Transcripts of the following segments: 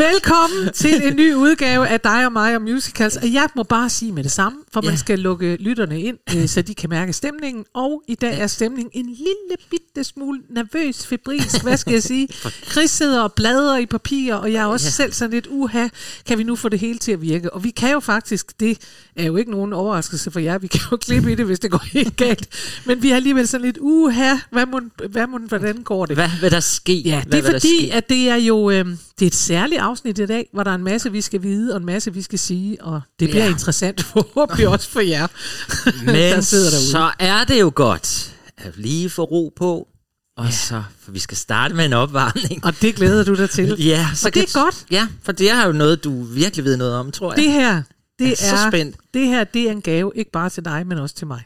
Velkommen til en ny udgave af dig og mig og musicals. Og jeg må bare sige med det samme, for man skal lukke lytterne ind, øh, så de kan mærke stemningen. Og i dag er stemningen en lille bitte smule nervøs, febrilsk, hvad skal jeg sige. Chris sidder og bladrer i papir, og jeg er også selv sådan lidt, uha, kan vi nu få det hele til at virke? Og vi kan jo faktisk, det er jo ikke nogen overraskelse for jer, vi kan jo klippe i det, hvis det går helt galt. Men vi har alligevel sådan lidt, uha, hvad må, hvad må, hvordan går det? Hvad vil der ske? Ja, Hvad det er der fordi, at det er jo øh, det er et særligt afsnit i dag, hvor der er en masse, vi skal vide, og en masse, vi skal sige, og det bliver Ja. interessant forhåbentlig også for jer, der Men sidder derude. så er det jo godt at lige få ro på, og ja. så, for vi skal starte med en opvarmning. Og det glæder du dig til. Ja, så og det er godt. Ja, for det er jo noget, du virkelig ved noget om, tror jeg. Det her, det Jeg er så er, spændt. det her, det er en gave, ikke bare til dig, men også til mig.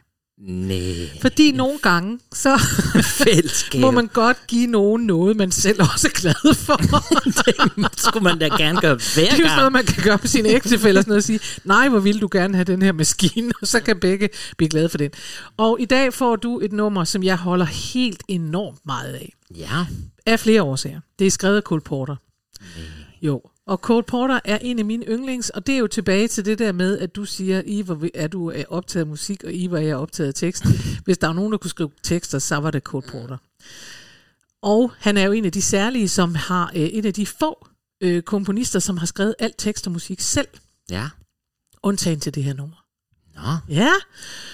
Nej, Fordi nogle gange, så må man godt give nogen noget, man selv også er glad for. det skulle man da gerne gøre hver Det er jo sådan noget, gang. man kan gøre med sine ægtefælder, sådan noget, og sige, nej, hvor vil du gerne have den her maskine, og så kan begge blive glade for den. Og i dag får du et nummer, som jeg holder helt enormt meget af. Ja, Af flere årsager. Det er skrevet af Cole Porter. Jo. Og Cole Porter er en af mine yndlings, og det er jo tilbage til det der med, at du siger, Iver, er du øh, optaget af musik, og Iver er optaget af tekst. Hvis der var nogen, der kunne skrive tekster, så var det Cole Porter. Og han er jo en af de særlige, som har øh, en af de få øh, komponister, som har skrevet alt tekst og musik selv, ja. undtagen til det her nummer. Nå, Ja,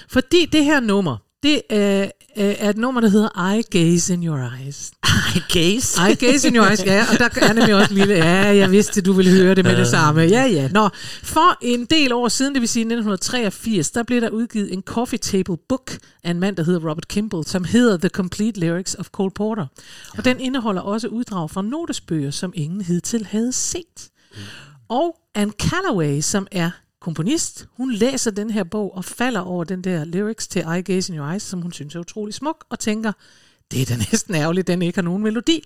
fordi det her nummer, det er, er et nummer, der hedder I Gaze in Your Eyes. I gaze. I gaze in your eyes, ja, og der er nemlig også lille, ja, jeg vidste, du ville høre det med det samme. Ja, ja. Nå, for en del år siden, det vil sige 1983, der blev der udgivet en coffee table book af en mand, der hedder Robert Kimball, som hedder The Complete Lyrics of Cole Porter. Og den indeholder også uddrag fra notesbøger, som ingen hidtil havde set. Og Anne Callaway, som er komponist, hun læser den her bog og falder over den der lyrics til I Gaze in Your Eyes, som hun synes er utrolig smuk, og tænker, det er da næsten ærgerligt, den ikke har nogen melodi.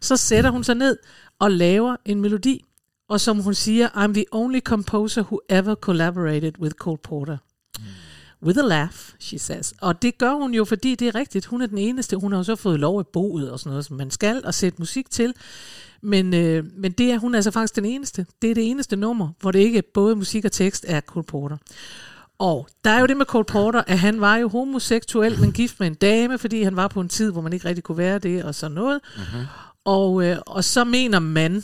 Så sætter hun sig ned og laver en melodi, og som hun siger, I'm the only composer who ever collaborated with Cole Porter. With a laugh, she says. Og det gør hun jo, fordi det er rigtigt. Hun er den eneste. Hun har jo så fået lov af boet og sådan noget, som man skal, og sætte musik til. Men, øh, men det er hun altså faktisk den eneste. Det er det eneste nummer, hvor det ikke er både musik og tekst er Cole Porter. Og der er jo det med Cole Porter, at han var jo homoseksuel, men gift med en dame, fordi han var på en tid, hvor man ikke rigtig kunne være det, og sådan noget. Uh-huh. Og, øh, og så mener man,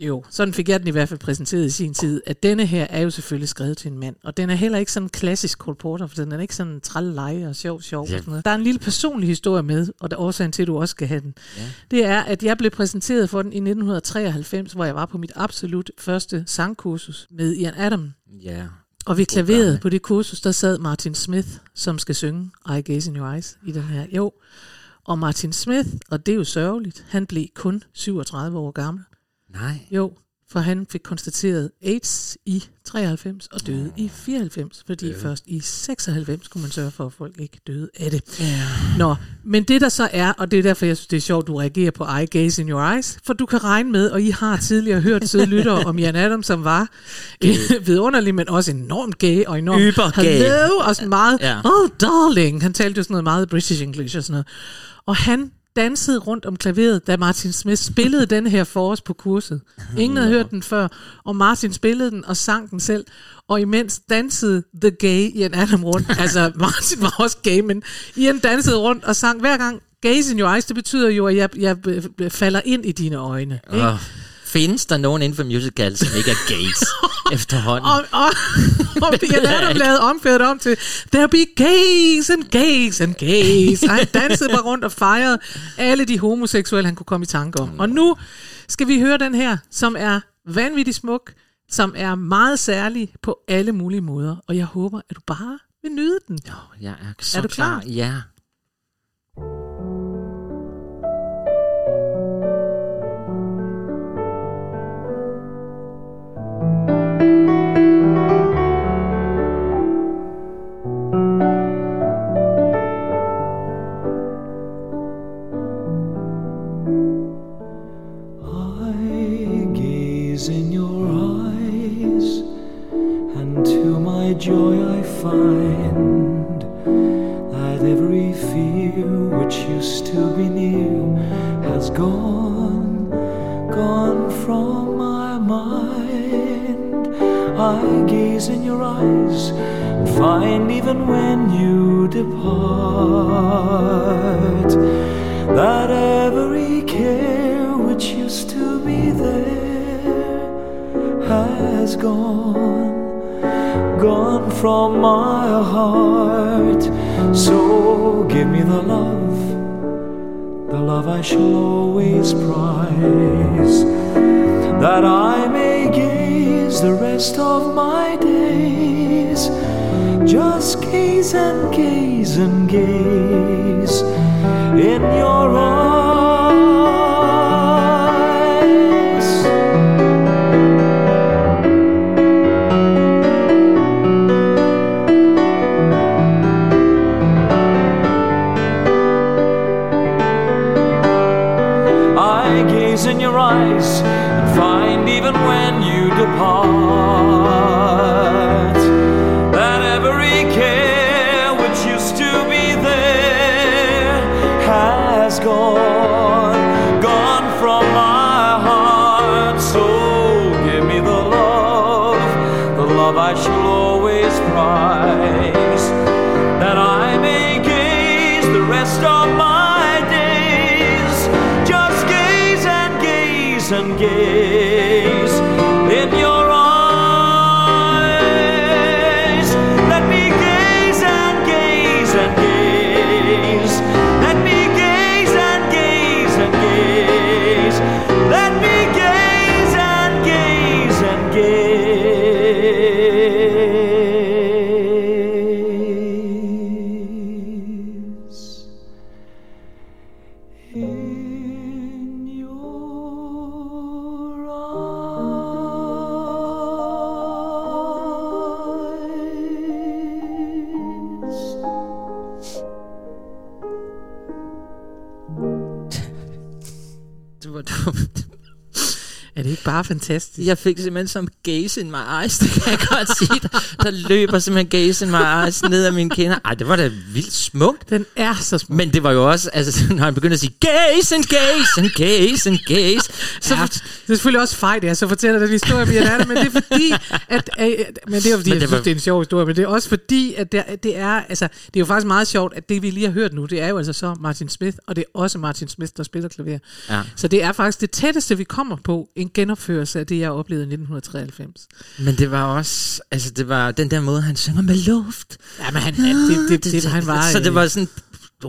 jo, sådan fik jeg den i hvert fald præsenteret i sin tid, at denne her er jo selvfølgelig skrevet til en mand. Og den er heller ikke sådan en klassisk Cole Porter, for den er ikke sådan tralleleje og sjov, sjov. Ja. Og sådan noget. Der er en lille personlig historie med, og der er årsagen til, at du også skal have den. Ja. Det er, at jeg blev præsenteret for den i 1993, hvor jeg var på mit absolut første sangkursus med Ian Adam. Ja. Og ved klaveret på det kursus, der sad Martin Smith, som skal synge I Gaze in Your Eyes i den her. Jo, og Martin Smith, og det er jo sørgeligt, han blev kun 37 år gammel. Nej. Jo, for han fik konstateret AIDS i 93 og døde i 94, fordi Øh. først i 96 kunne man sørge for, at folk ikke døde af det. Ja. Nå, men det der så er, og det er derfor, jeg synes, det er sjovt, du reagerer på I Gaze in Your Eyes, for du kan regne med, og I har tidligere hørt søde lyttere om Jan Adam, som var vidunderlig, men også enormt gay og enormt Ybergay. hello, og sådan meget, Ja. oh darling, han talte jo sådan noget meget British English og sådan noget. Og han dansede rundt om klaveret, da Martin Smith spillede den her for os på kurset. Ingen havde hørt den før, og Martin spillede den og sang den selv, og imens dansede The Gay Ian Adam rundt. Altså, Martin var også gay, men Ian dansede rundt og sang hver gang Gaze in your eyes, det betyder jo, at jeg, jeg falder ind i dine øjne. Ikke? Findes der nogen inden for musical, som ikke er gays efterhånden? Og, og, og Det Adam ikke. lavede omkvædet om til There be gays and gays and gays. Og han dansede bare rundt og fejrede alle de homoseksuelle, han kunne komme i tanke om. Og nu skal vi høre den her, som er vanvittig smuk, som er meget særlig på alle mulige måder. Og jeg håber, at du bare vil nyde den. Jo, jeg er så Er du klar? Ja. in your eyes, and to my joy I find that every fear which used to be near has gone, gone from my mind. I gaze in your eyes and find even when you depart that every care which used to be there has gone gone from my heart. So give me the love, the love I shall always prize, that I may gaze the rest of my days. Just gaze and gaze and gaze in your eyes. Jeg fik simpelthen som gaze in my eyes, det kan jeg godt sige. Der, der løber simpelthen gaze in my eyes ned ad mine kinder. Ej, det var da vildt smukt. Den er så smuk. Men det var jo også, altså, når han begyndte at sige, gaze and gaze and gaze and gaze, så Ja, det er selvfølgelig også fejl, jeg så fortæller den historie, men, jeg er det, men det er fordi, at, men det er fordi, Men jeg det synes, var- det er en sjov historie, men det er også fordi, at det, det er, altså, det er jo faktisk meget sjovt, at det vi lige har hørt nu, det er jo altså så Martin Smith, og det er også Martin Smith, der spiller klaver. Ja. Så det er faktisk det tætteste, vi kommer på en genopførelse af det, jeg oplevede i 1993. Men det var også, altså det var den der måde, han synger med luft. Ja, men han, han det, det, det, det, han var... Så det øh, var sådan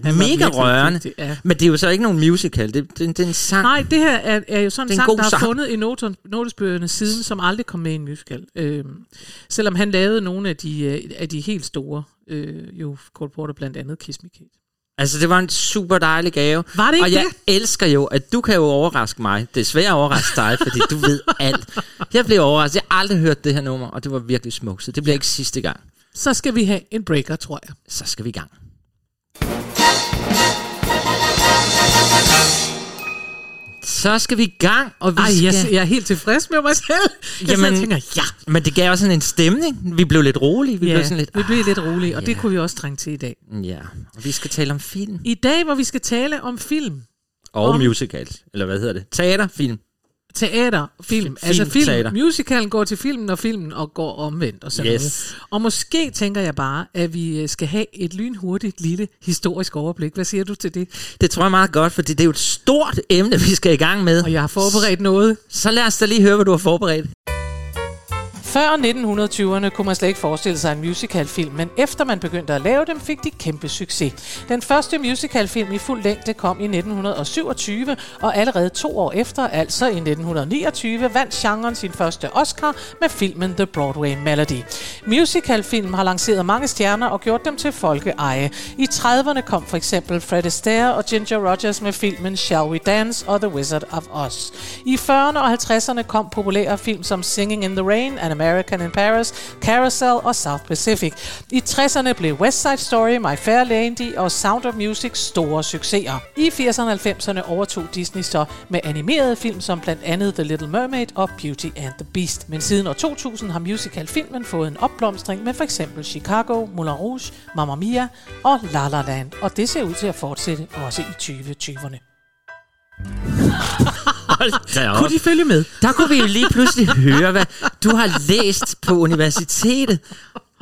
han mega rørende. dygtig, ja. Men det er jo så ikke nogen musical, det, det, det er en sang. Nej, det her er, er jo sådan en sang, der er sang. fundet i noten, notesbøgerne siden, som aldrig kom med i en musical. Øhm, selvom han lavede nogle af de, øh, af de helt store, øh, jo Cole Porter blandt andet Kiss Me Kate. Altså, det var en super dejlig gave. Var det ikke Og jeg det? elsker jo, at du kan jo overraske mig. Det er svært at overraske dig, fordi du ved alt. Jeg blev overrasket. Jeg har aldrig hørt det her nummer, og det var virkelig smukt. Så det bliver ikke sidste gang. Så skal vi have en breaker, tror jeg. Så skal vi i gang. Så skal vi i gang, og vi Ej, skal... jeg, jeg er helt tilfreds med mig selv. Jeg Jamen- tænker, ja, Men det gav også sådan en stemning. Vi blev lidt rolige. Vi ja blev sådan lidt... vi blev lidt rolige, og ja. det kunne vi også trænge til i dag. Ja, og vi skal tale om film. I dag, hvor vi skal tale om film, Og Om- musicals. Eller hvad hedder det? Teaterfilm. Teater, film. Film, altså film, teater. musicalen går til filmen, og filmen og går omvendt og sådan Yes. noget. Og måske tænker jeg bare, at vi øh, skal have et lynhurtigt lille historisk overblik. Hvad siger du til det? Det tror jeg meget godt, fordi det er jo et stort emne, vi skal i gang med. Og jeg har forberedt noget. Så lad os da lige høre, hvad du har forberedt. Før 1920'erne kunne man slet ikke forestille sig en musicalfilm, men efter man begyndte at lave dem, fik de kæmpe succes. Den første musicalfilm i fuld længde kom i 1927, og allerede to år efter, altså i 1929, vandt genren sin første Oscar med filmen The Broadway Melody. Musicalfilm har lanceret mange stjerner og gjort dem til folkeeje. I 30'erne kom for eksempel Fred Astaire og Ginger Rogers med filmen Shall We Dance og The Wizard of Oz. I 40'erne og 50'erne kom populære film som Singing in the Rain, An American in Paris, Carousel og South Pacific. I 60'erne blev West Side Story, My Fair Lady og Sound of Music store succeser. I 80'erne og 90'erne overtog Disney så med animerede film som blandt andet The Little Mermaid og Beauty and the Beast. Men siden år 2000 har musicalfilmen fået en opblomstring med for eksempel Chicago, Moulin Rouge, Mamma Mia og La La Land. Og det ser ud til at fortsætte også i 2020'erne. Hold. Kunne de følge med? Der kunne vi jo lige pludselig høre, hvad du har læst på universitetet.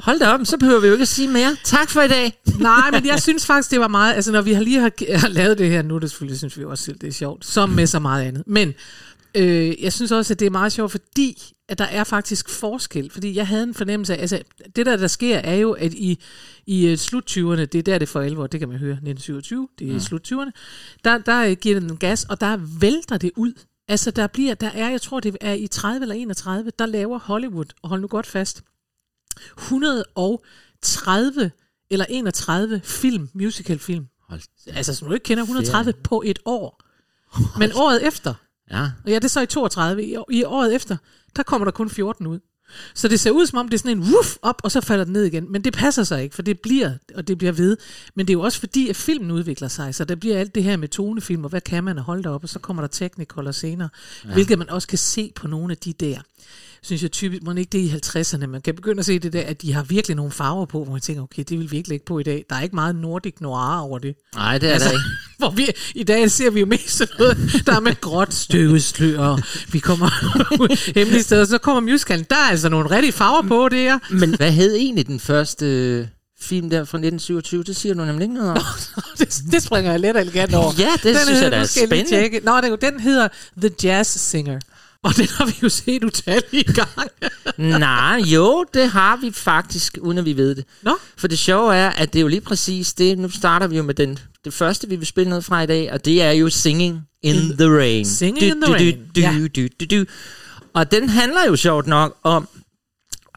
Hold da op, så behøver vi jo ikke at sige mere. Tak for i dag. Nej, men jeg synes faktisk, det var meget... Altså, når vi har lige har, har lavet det her nu, det selvfølgelig synes vi også selv, det er sjovt. Som med så meget andet. Men øh, jeg synes også, at det er meget sjovt, fordi at der er faktisk forskel. Fordi jeg havde en fornemmelse af... Altså, det der, der sker, er jo, at i, i uh, slut 20'erne, det er der, det for alvor, det kan man høre, 1927, det er i slut 20'erne, der, der giver den en gas, og der vælter det ud. Altså, der bliver, der er, jeg tror, det er i 30 eller 31, der laver Hollywood, og hold nu godt fast, 130 eller 31 film, musicalfilm. Hold. Altså, som du ikke kender, 130 på et år. Men året efter, Ja. og ja, det er så i 32, i, i året efter, der kommer der kun 14 ud. Så det ser ud som om, det er sådan en woof op, og så falder den ned igen. Men det passer sig ikke, for det bliver, og det bliver ved. Men det er jo også fordi, at filmen udvikler sig, så der bliver alt det her med tonefilm, og hvad kan man holde op, og så kommer der Technicolor senere, ja. hvilket man også kan se på nogle af de der synes jeg typisk, må ikke det i 50'erne, man kan begynde at se det der, at de har virkelig nogle farver på, hvor man tænker, okay, det vil vi virkelig ikke på i dag. Der er ikke meget Nordic noir over det. Nej, det er altså, der ikke. Hvor vi, I dag ser vi jo mest sådan noget, der er med gråt støvslør, og vi kommer hemmelige steder, så kommer musicalen. Der er altså nogle rigtige farver på det her. Men hvad hed egentlig den første øh, film der fra 1927? Det siger du nemlig ikke noget om. det, det springer jeg let og elegant over. Ja, det synes jeg, der er spændende. Nå, den, den hedder The Jazz Singer. Og den har vi jo set utallige gange. Nej, jo, det har vi faktisk, uden at vi ved det. Nå, For det sjove er, at det er jo lige præcis det. Nu starter vi jo med den, det første, vi vil spille noget fra i dag, og det er jo Singing in the Rain. Singing in the du, Rain, Du, ja. du, du, du, du. Og den handler jo sjovt nok om,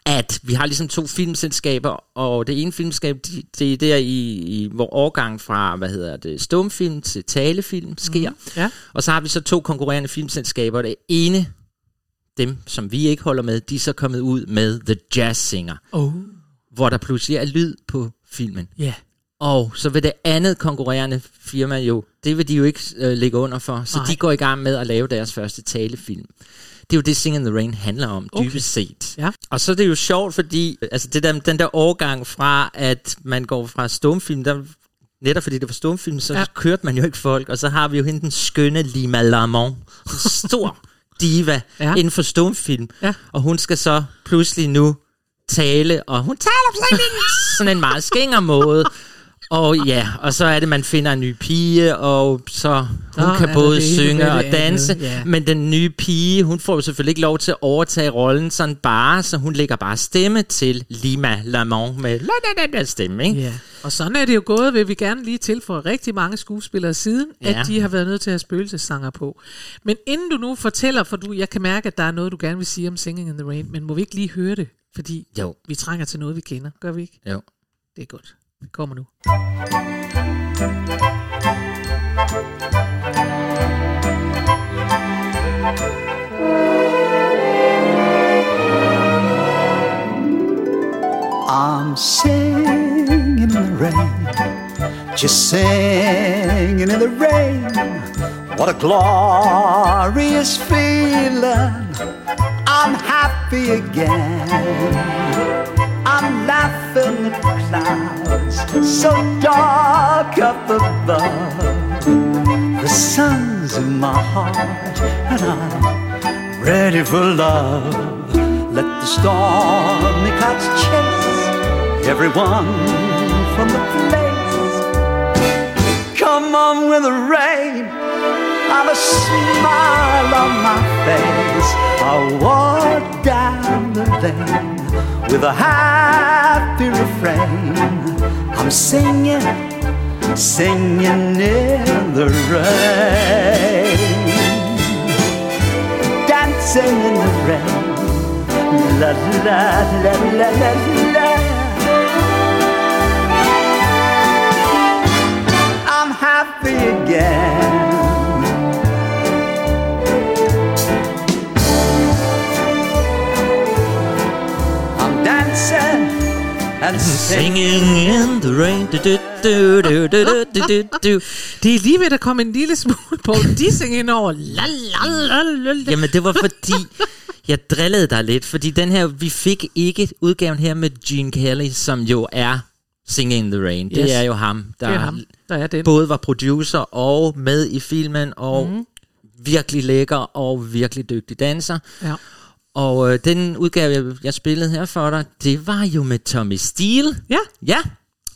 at vi har ligesom to filmselskaber, og det ene filmselskab, det, det er der i, i hvor overgang fra, hvad hedder det, stumfilm til talefilm sker. Mm. ja. Og så har vi så to konkurrerende filmselskaber. Det ene, dem som vi ikke holder med, de er så kommet ud med The Jazz Singer, Oh, hvor der pludselig er lyd på filmen. ja. Og så vil det andet konkurrerende firma jo, det vil de jo ikke øh, ligge under for, så Nej. de går i gang med at lave deres første talefilm. Det er jo det Sing in the Rain handler om, Okay. dybest set. Ja. Og så er det jo sjovt, fordi altså det der, den der overgang fra, at man går fra stumfilm, der netop fordi det var stumfilm, så Ja. kørte man jo ikke folk, og så har vi jo hende den skønne Lima Lamont, stor diva Ja. ja. inden for stumfilm, Ja. og hun skal så pludselig nu tale, og hun taler på sådan en, sådan en meget skænger måde, og ja, og så er det, man finder en ny pige, og så hun Nå, kan både det synge og det danse, andet, ja. men den nye pige, hun får jo selvfølgelig ikke lov til at overtage rollen sådan bare, så hun lægger bare stemme til Lima Lamont med la la la la stemme, ikke? Ja, og sådan er det jo gået, vil vi gerne lige tilføje rigtig mange skuespillere siden, ja. At de har været nødt til at have spøgelsessanger på. Men inden du nu fortæller, for du, jeg kan mærke, at der er noget, du gerne vil sige om Singing in the Rain, men må vi ikke lige høre det? Fordi Jo. vi trænger til noget, vi kender. Gør vi ikke? Jo. Det er godt. Kommer nu. I'm singing in the rain, just singing in the rain. What a glorious feeling! I'm happy again. I'm laughing at the clouds so dark up above. The sun's in my heart, and I'm ready for love. Let the stormy clouds chase everyone from the place. Come on with the rain, I've a smile on my face. I walk down the lane with a happy refrain. I'm singing, singing in the rain, dancing in the rain. La la la la la la. I'm happy again. Singing in the rain. Du, du, du, du, du, du, du, du. Det er lige ved, at der kom en lille smule på dissing ind over. Jamen, det var fordi, jeg drillede dig lidt, fordi den her, vi fik ikke udgaven her med Gene Kelly, som jo er Singing in the Rain. Yes. Det er jo ham, der Det er ham, der er den. både var producer og med i filmen, og mm. virkelig lækker og virkelig dygtig danser. Ja. Og øh, den udgave, jeg, jeg spillede her for dig, det var jo med Tommy Steele. Ja. Ja.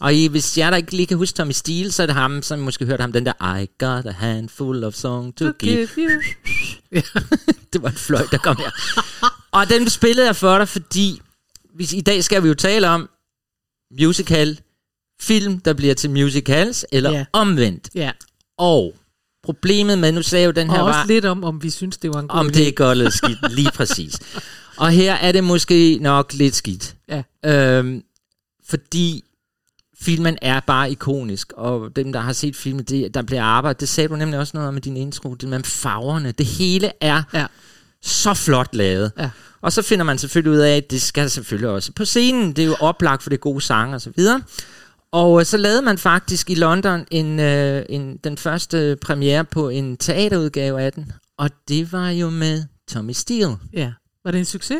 Og I, hvis jeg der ikke lige kan huske Tommy Steele, så er det ham, som måske hørt ham, den der I got a handful of song to give. Give you. Ja. Det var en fløjt, der kom her. og den spillede jeg for dig, fordi hvis, i dag skal vi jo tale om musical, film, der bliver til musicals, eller yeah. omvendt. ja. Og problemet med, nu sagde jeg jo, den Og her også var, lidt om, om vi synes, det var en god om idé. det er godt eller skidt, lige præcis. Og her er det måske nok lidt skidt. Ja. Øhm, fordi filmen er bare ikonisk, og dem, der har set filmen, det, der bliver arbejdet, det sagde du nemlig også noget om med din intro, det med farverne, det hele er Ja. så flot lavet. Ja. Og så finder man selvfølgelig ud af, at det skal selvfølgelig også på scenen, det er jo oplagt for det gode sange og så videre. Og øh, så lavede man faktisk i London en, øh, en, den første premiere på en teaterudgave af den, og det var jo med Tommy Steele. ja. Var det en succes?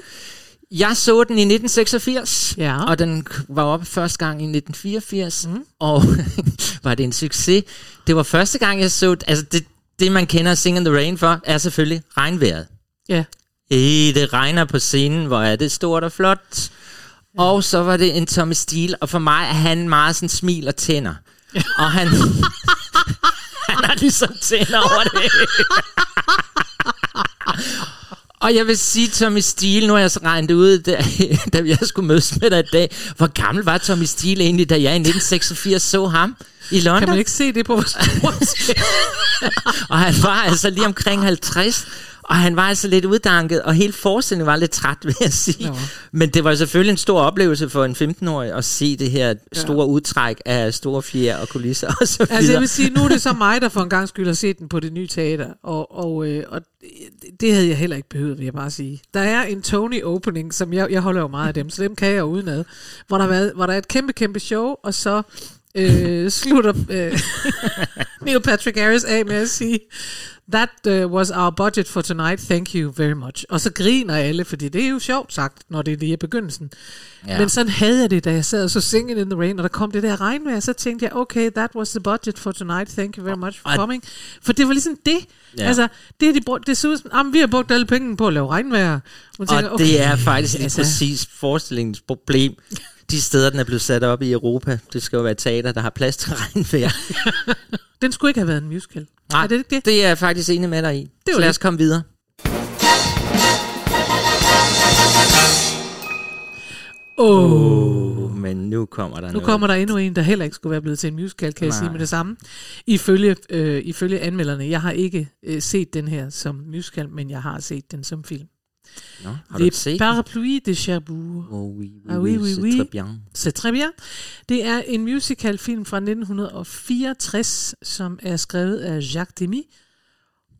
Jeg så den i 1986, Ja. og den var oppe første gang i 1984, mm. og var det en succes. Det var første gang, jeg så, altså det, det man kender Sing in the Rain for, er selvfølgelig regnvejret. Ja. Øh, det regner på scenen, hvor er det stort og flot. Og så var det en Tommy Steele, og for mig er han meget sådan smil og tænder. Og han, han har ligesom tænder over det. og jeg vil sige, Tommy Steele, nu har jeg så regnet ud, da, da jeg skulle mødes med dig i dag, hvor gammel var Tommy Steele egentlig, da jeg i 1986 så ham i London? Kan man ikke se det på vores Og han var altså lige omkring 50, og han var altså lidt uddanket, og hele forestillingen var lidt træt, vil jeg sige. Nå. Men det var selvfølgelig en stor oplevelse for en 15-årig at se det her store udtræk af store fjer og kulisser og så videre. Altså jeg vil sige, nu er det så mig, der for en gang skyld har set den på det nye teater, og, og, øh, og det- havde jeg heller ikke behøvet, vil jeg bare sige. Der er en Tony-opening, som jeg, jeg holder jo meget af dem, så dem kan jeg jo udenad, hvor der, været, hvor der er et kæmpe, kæmpe show, og så øh, slutter øh, Neil Patrick Harris af med at sige, That uh, was our budget for tonight, thank you very much. Og så griner alle, fordi det er jo sjovt sagt, når det er lige i begyndelsen. Ja. Men sådan havde jeg det, da jeg sad og så Singing in the Rain, og der kom det der regnvejr, så tænkte jeg, okay, that was the budget for tonight, thank you very much for Og- coming. For det var ligesom det. Ja. Altså, det, de brugte, det så ud som, jamen, vi har brugt alle pengene på at lave regnvejr. Man og det er faktisk lige altså. præcis forestillingens problem. De steder, den er blevet sat op i Europa, det skal jo være teater, der har plads til regnvejr. Den skulle ikke have været en musical. Nej, er det ikke det? det er jeg faktisk enig med dig i. var Så lad det. os komme videre. Åh. Oh, men nu kommer der Nu noget. kommer der endnu en, der heller ikke skulle være blevet til en musical, kan jeg Nej. sige med det samme. Ifølge, øh, ifølge anmelderne, jeg har ikke øh, set den her som musical, men jeg har set den som film. Ikke Les den? Parapluies de Cherbourg. Oh, oui, oui, Ah, oui, oui, c'est oui. très bien. C'est très bien. Det er en musicalfilm fra 1964, som er skrevet af Jacques Demy,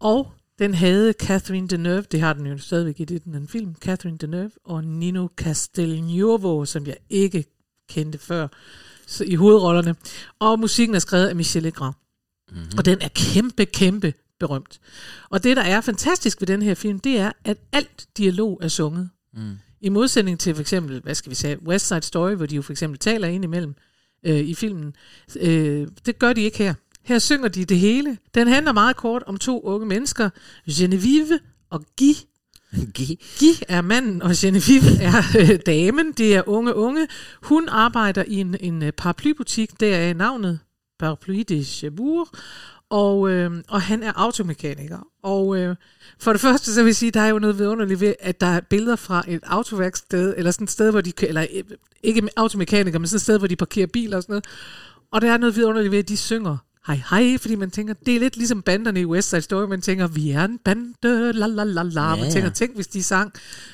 og den havde Catherine Deneuve, det har den jo stadigvæk i det, den er en film, Catherine Deneuve og Nino Castelnuovo, som jeg ikke kendte før, så i hovedrollerne. Og musikken er skrevet af Michel Legrand. Mm-hmm. Og den er kæmpe, kæmpe berømt. Og det, der er fantastisk ved den her film, det er, at alt dialog er sunget. Mm. I modsætning til for eksempel, hvad skal vi sige, West Side Story, hvor de jo for eksempel taler ind imellem øh, i filmen. Øh, det gør de ikke her. Her synger de det hele. Den handler meget kort om to unge mennesker, Genevieve og Guy. Gi- Guy er manden, og Genevieve er øh, damen. Det er unge unge. Hun arbejder i en, en øh, paraplybutik, der er navnet Parapluie de Cherbourg, og, øh, og han er automekaniker. Og øh, for det første, så vil jeg sige, der er jo noget vidunderligt ved, at der er billeder fra et autoværksted, eller sådan et sted, hvor de, eller øh, ikke automekaniker, men sådan et sted, hvor de parkerer biler og sådan noget. Og der er noget vidunderligt ved, at de synger hej hej, fordi man tænker, det er lidt ligesom banderne i West Side Story, man tænker, vi er en bande, la la la la. Ja, Man ja. tænker, tænk hvis de sang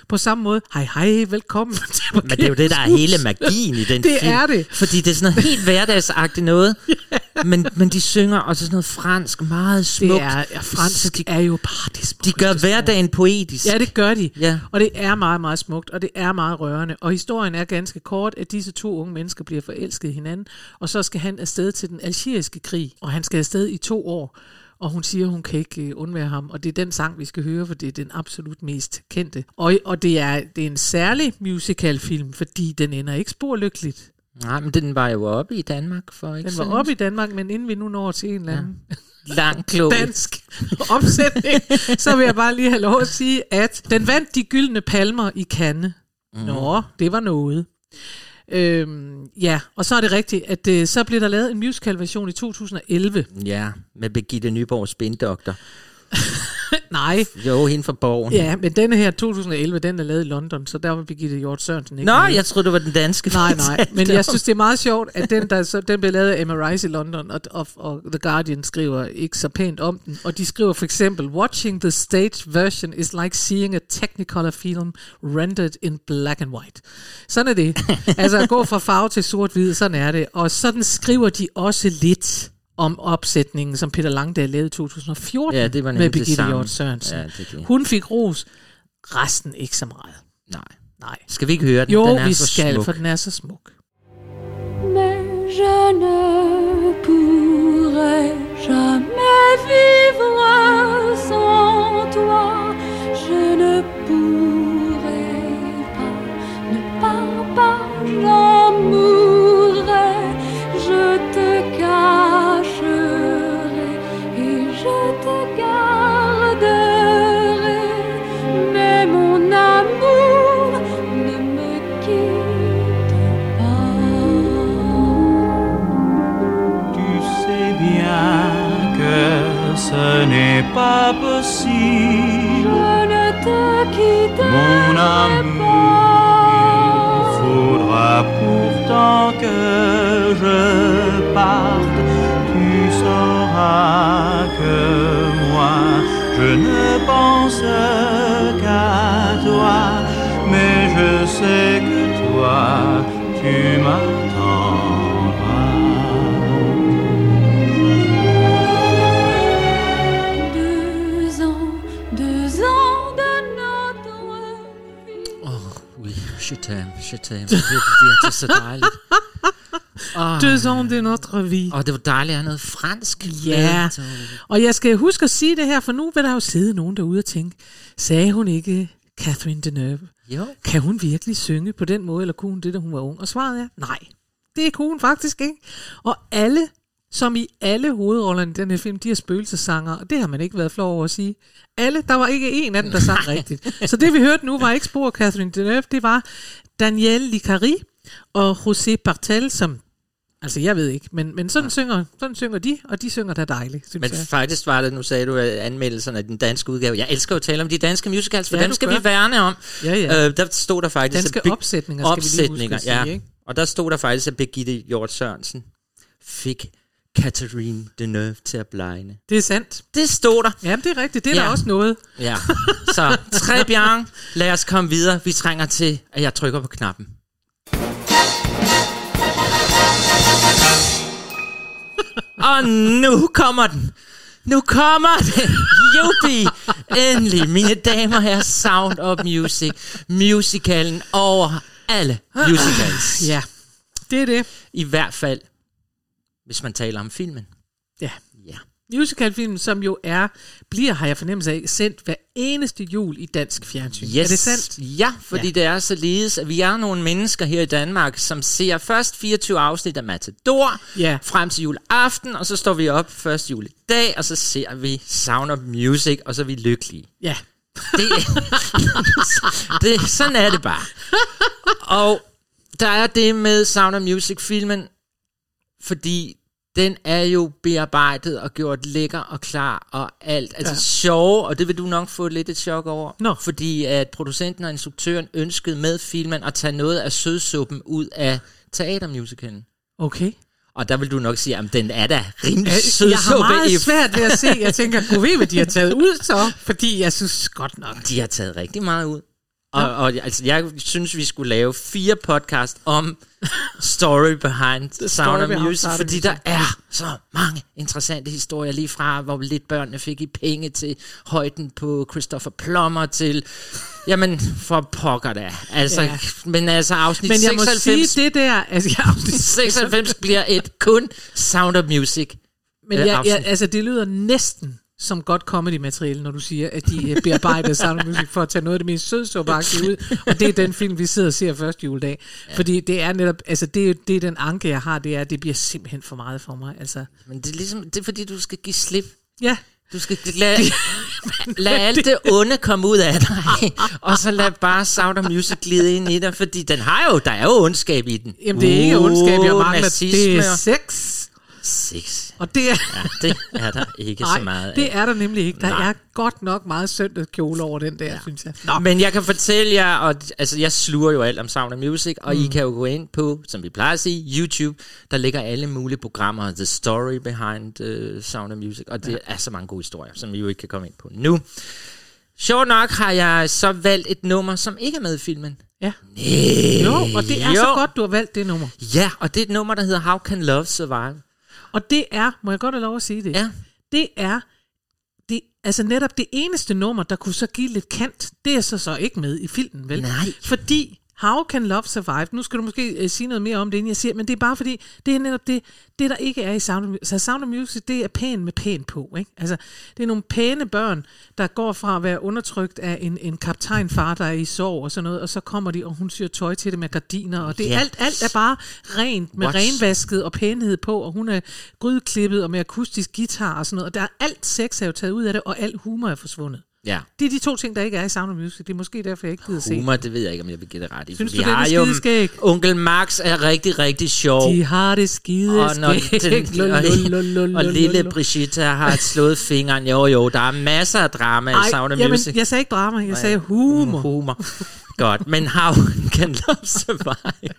på samme måde, hej hej, velkommen til Men det er jo det, der er hele magien i den Det film. er det. Fordi det er sådan noget helt hverdagsagtigt noget. men, men de synger også sådan noget fransk, meget smukt. Det er, ja, fransk de, er jo bare det de gør hverdagen poetisk. Ja, det gør de. Ja. Og det er meget, meget smukt, og det er meget rørende. Og historien er ganske kort, at disse to unge mennesker bliver forelsket i hinanden, og så skal han afsted til den algeriske krig, og han skal afsted i to år. Og hun siger, hun kan ikke øh, undvære ham. Og det er den sang, vi skal høre, for det er den absolut mest kendte. Og, og det, er, det er en særlig musicalfilm, fordi den ender ikke spor lykkeligt. Nej, men den var jo oppe i Danmark for ikke Den var oppe i Danmark, men inden vi nu når til en eller anden lang klog. dansk opsætning, så vil jeg bare lige have lov at sige, at den vandt de gyldne palmer i Cannes. Mm. Nå, det var noget. Øhm, ja, og så er det rigtigt, at øh, så blev der lavet en musical-version i 2011. Ja, med Birgitte Nyborg spindoktor. Nej, Jo, hende fra Borgen. ja, men denne her 2011, den er lavet i London, så der var Birgitte Hjort Sørensen ikke Nå, med. jeg troede, det var den danske. Nej, nej, men jeg synes, det er meget sjovt, at den, der, så, den blev lavet af Emma Rice i London, og, og, og The Guardian skriver ikke så pænt om den. Og de skriver for eksempel, Watching the stage version is like seeing a technicolor film rendered in black and white. Sådan er det. altså at gå fra farve til sort-hvid, sådan er det. Og sådan skriver de også lidt om opsætningen, som Peter Langdal lavede i 2014 Ja, det var med Birgitte. Hjort Sørensen. Ja, det det. Hun fik ros, resten ikke så meget. Nej. Nej. Skal vi ikke høre den? Jo, den er vi så skal, smuk. for den er så smuk. Mais je ne pourrai jamais vivre sans toi. Ce n'est pas possible. Je ne te Mon amour, il faudra pourtant que je parte. Tu sauras que moi, je ne pense qu'à toi. Mais je sais que toi, tu m'attendras. Chetam, Chetam. Det er virkelig så dejligt. Oh, Deux ans de notre vie. og det var dejligt at have noget fransk. Ja, med, og jeg skal huske at sige det her, for nu vil der jo sidde nogen derude og tænke, sagde hun ikke Catherine Deneuve? Jo. Kan hun virkelig synge på den måde, eller kunne hun det, da hun var ung? Og svaret er, nej, det kunne hun faktisk ikke. Og alle, som i alle hovedrollerne i den her film, de er spøgelsesanger, og det har man ikke været flov over at sige. Alle, der var ikke en af dem, der sang rigtigt. Så det vi hørte nu var ikke spor af Catherine Deneuve, det var Danielle Licari og José Bartel, som Altså, jeg ved ikke, men, men sådan, synger, sådan synger de, og de synger da dejligt, synes Men jeg. faktisk var det, nu sagde du, at anmeldelserne af den danske udgave. Jeg elsker jo at tale om de danske musicals, for Ja, dem skal gør. vi værne om. Ja, ja. Øh, der stod der faktisk... Danske at opsætninger, skal vi lige huske opsætninger, at sige, ja. ikke? Og der stod der faktisk, at Birgitte Hjort Sørensen fik Catherine Deneuve til at blegne. Det er sandt. Det stod der. Ja, det er rigtigt. Det er Ja. der også noget. Ja. Så tre bjørn, lad os komme videre. Vi trænger til, at jeg trykker på knappen. Og nu kommer den. Nu kommer den. Jubi. Endelig, mine damer og herrer, Sound of Music. Musicalen over alle musicals. Ja, det er det. I hvert fald, hvis man taler om filmen. Ja. Ja. Musicalfilm, som jo er, bliver, har jeg fornemmelse af, sendt hver eneste jul i dansk fjernsyn. Yes. Er det sandt? Ja, fordi ja. det er således, at vi er nogle mennesker her i Danmark, som ser først 24 afsnit af Matador, Ja. frem til juleaften, og så står vi op første juledag, og så ser vi Sound of Music, og så er vi lykkelige. Ja. Det, det, sådan er det bare. Og der er det med Sound of Music-filmen, fordi den er jo bearbejdet og gjort lækker og klar og alt. Altså ja. Ja. sjov, og det vil du nok få lidt et chok over. Nå. Fordi at producenten og instruktøren ønskede med filmen at tage noget af sødsuppen ud af teatermusicalen. Okay. Og der vil du nok sige, at den er da rimelig sød Jeg har meget svært ved at se. Jeg tænker, kunne vi, hvad de har taget ud så? Fordi jeg synes godt nok. De har taget rigtig meget ud. Og, og altså, jeg synes, vi skulle lave fire podcast om story behind the sound story of music, fordi der er så mange interessante historier, lige fra hvor lidt børnene fik i penge til højden på Christopher Plummer til, jamen for pokker da. Altså, Ja. Men altså afsnit Men jeg må 96, sige, det der... Altså, jeg, 96 bliver et kun Sound of Music. Men øh, jeg, jeg, afsnit. altså, det lyder næsten som godt comedy-materiale, når du siger, at de øh, bearbejder Sound Music for at tage noget af det mest sødsåbagtige ud. Og det er den film, vi sidder og ser første juledag. Ja. Fordi det er netop, altså det, det er den anke, jeg har, det er, at det bliver simpelthen for meget for mig. Altså, Men det er ligesom, det er fordi, du skal give slip. ja, Du skal lade, lad alt det onde komme ud af dig, og så lad bare Sound of Music glide ind i dig, fordi den har jo, der er jo ondskab i den. jamen det er ikke ondskab, jeg Uh, mangler. nazisme Det er sex. Sex. Og det er, Ja, det er der ikke nej, så meget af. det er der nemlig ikke. Der Nej. er godt nok meget søndagskjole over den der, ja. synes jeg. Nå, Men jeg kan fortælle jer, og altså jeg sluger jo alt om Sound of Music, og mm. I kan jo gå ind på, som vi plejer at sige, YouTube, der ligger alle mulige programmer, The Story Behind uh, Sound of Music, og det ja. er så mange gode historier, som vi jo ikke kan komme ind på nu. Sjovt nok har jeg så valgt et nummer, som ikke er med i filmen. ja. Nej. Jo, og det er jo. så godt, du har valgt det nummer. Ja, og det er et nummer, der hedder How Can Love Survive. Og det er, må jeg godt have lov at sige det? Ja. Det er, det, altså netop det eneste nummer, der kunne så give lidt kant, det er så så ikke med i filmen, vel? Nej. Fordi How Can Love Survive, nu skal du måske uh, sige noget mere om det, inden jeg siger, men det er bare fordi, det er netop det, det der ikke er i Sound of Music. Så Sound of Music, det er pæn med pæn på, ikke? Altså, det er nogle pæne børn, der går fra at være undertrykt af en, en kaptajnfar, der er i sorg og sådan noget, og så kommer de, og hun syr tøj til det med gardiner, og det, yeah. alt, alt er bare rent med What's- renvasket og pænhed på, og hun er grydklippet og med akustisk guitar og sådan noget, og der er alt sex er jo taget ud af det, og alt humor er forsvundet. Ja. Det er de to ting, der ikke er i Sound of Music. Det er måske derfor, jeg ikke gider se. Humor, det ved jeg ikke, om jeg vil give det ret i. Synes du, den er har jo skideskæg? Onkel Max er rigtig, rigtig sjov. De har det skide og, når den, og, og lille Brigitte har slået fingeren. Jo, jo, der er masser af drama i Sound of jamen, Music. jeg sagde ikke drama, jeg sagde humor. Humor. Godt, men How Can Love Survive?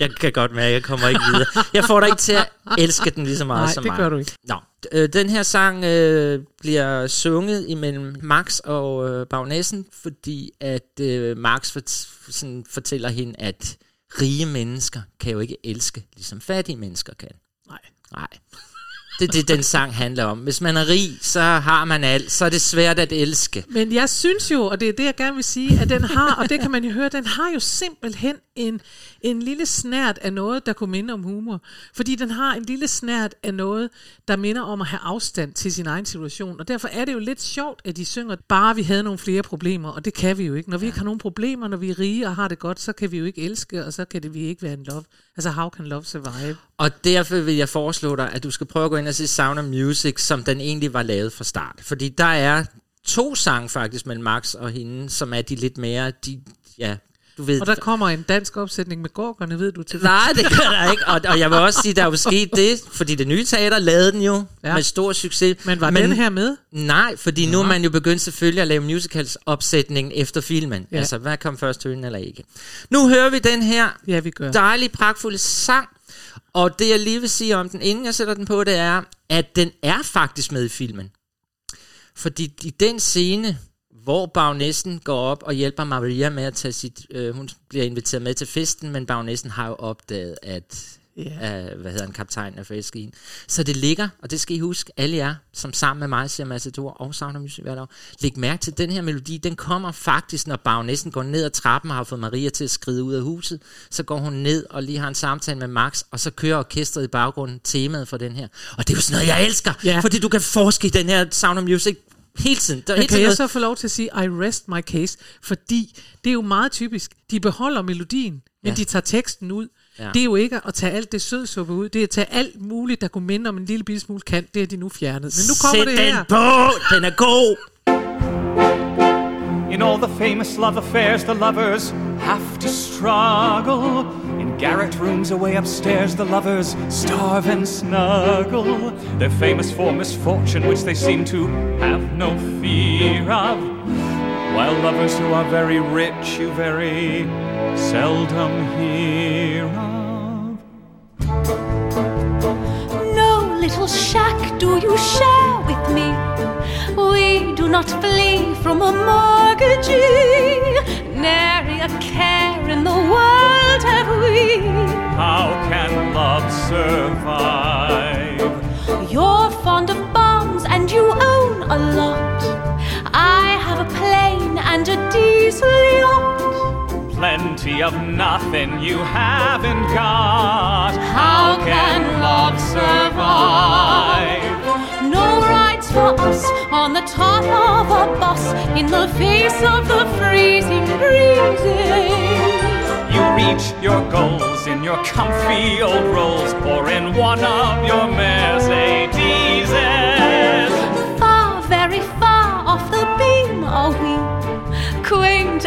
Jeg kan godt mærke, at jeg kommer ikke videre. Jeg får dig ikke til at elske den lige så meget Nej, som det mig. gør du ikke. Nå, øh, den her sang øh, bliver sunget imellem Max og øh, Bagnessen, fordi at øh, Max fort, sådan fortæller hende, at rige mennesker kan jo ikke elske, ligesom fattige mennesker kan. Nej. Nej. Det er det, den sang handler om. Hvis man er rig, så har man alt. Så er det svært at elske. Men jeg synes jo, og det er det, jeg gerne vil sige, at den har, og det kan man jo høre, den har jo simpelthen en, en lille snært af noget, der kunne minde om humor. Fordi den har en lille snært af noget, der minder om at have afstand til sin egen situation. Og derfor er det jo lidt sjovt, at de synger, bare vi havde nogle flere problemer, og det kan vi jo ikke. Når vi ikke har nogen problemer, når vi er rige og har det godt, så kan vi jo ikke elske, og så kan det vi ikke være en love. Altså, how can love survive? Og derfor vil jeg foreslå dig, at du skal prøve at gå ind og se Sound of Music, som den egentlig var lavet fra start. Fordi der er to sange faktisk mellem Max og hende, som er de lidt mere, de, ja, du ved... Og der kommer en dansk opsætning med gorkerne, ved du til Nej, det gør der ikke. Og, og jeg vil også sige, der er jo sket det, fordi det nye teater lavede den jo Ja. med stor succes. Men var den her med? Nej, fordi nu er man jo begyndt selvfølgelig at lave musicals opsætningen efter filmen. Ja. Ja. Altså, hvad kom først, hønen eller ikke? Nu hører vi den her Ja, vi gør. dejlige, pragtfulde sang. Og det, jeg lige vil sige om den, inden jeg sætter den på, det er, at den er faktisk med i filmen. Fordi i den scene, hvor bagnæssen går op og hjælper Maria med at tage sit... Øh, hun bliver inviteret med til festen, men bagnæssen har jo opdaget, at Ja. øh, hvad hedder en kaptajn i hende. Så det ligger, og det skal I huske, alle jer, som sammen med mig siger Massador og Sound Music hvert år, læg mærke til, at den her melodi, den kommer faktisk, når bagnæssen går ned ad trappen og har fået Maria til at skride ud af huset. Så går hun ned og lige har en samtale med Max, og så kører orkestret i baggrunden temaet for den her. Og det er jo sådan noget, jeg elsker, Ja. fordi du kan forske i den her Sound of Music hele tiden. Der er Men hele kan tiden jeg noget- så få lov til at sige, I rest my case, fordi det er jo meget typisk. De beholder melodien, men Ja. de tager teksten ud. Ja. Det er jo ikke at tage alt det sødsuppe ud, det er at tage alt muligt, der kunne minde om en lille bitte smule kant, det er de nu fjernet. Men nu kommer Sæt det den her. på! Den er god! In all the famous love affairs, the lovers have to struggle. Garret rooms away upstairs, the lovers starve and snuggle. They're famous for misfortune, which they seem to have no fear of. While lovers who are very rich, you very seldom hear of. Little shack do you share with me? We do not flee from a mortgagee. Nary a care in the world have we. How can love survive? You're fond of bonds and you own a lot. I have a plane and a diesel yacht. Plenty of nothing you haven't got. How can love survive? No rights for us on the top of a bus in the face of the freezing breezes. You reach your goals in your comfy old rolls or in one of your Mercedeses.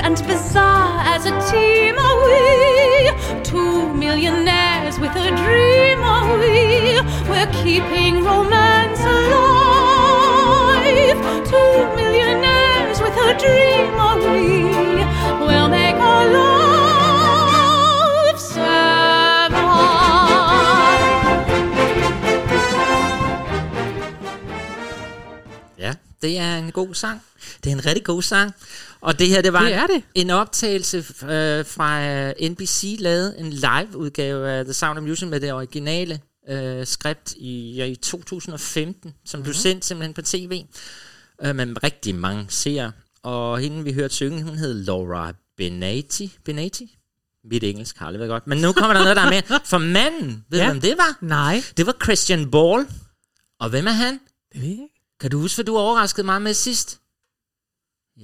And bizarre as a team are we. Two millionaires with a dream are we. We're keeping romance alive. Two millionaires with a dream are we. We'll make our love survive. Ja, det er en sang. Det er en rigtig god sang. Og det her, det var Det er det. en optagelse øh, fra øh, NBC, lavet en live-udgave af The Sound of Music med det originale øh, skript i, ja, i 2015, som Mhm. blev sendt simpelthen på tv, øh, med rigtig mange seere. Og hende, vi hørte synge, hun hed Laura Benati. Benati? Mit engelsk har aldrig været godt. Men nu kommer der noget, der er med. For manden, ved Ja. du, hvem det var? Nej, Det var Christian Ball. Og hvem er han? det ved jeg ikke. Kan du huske, hvad du overraskede mig med sidst?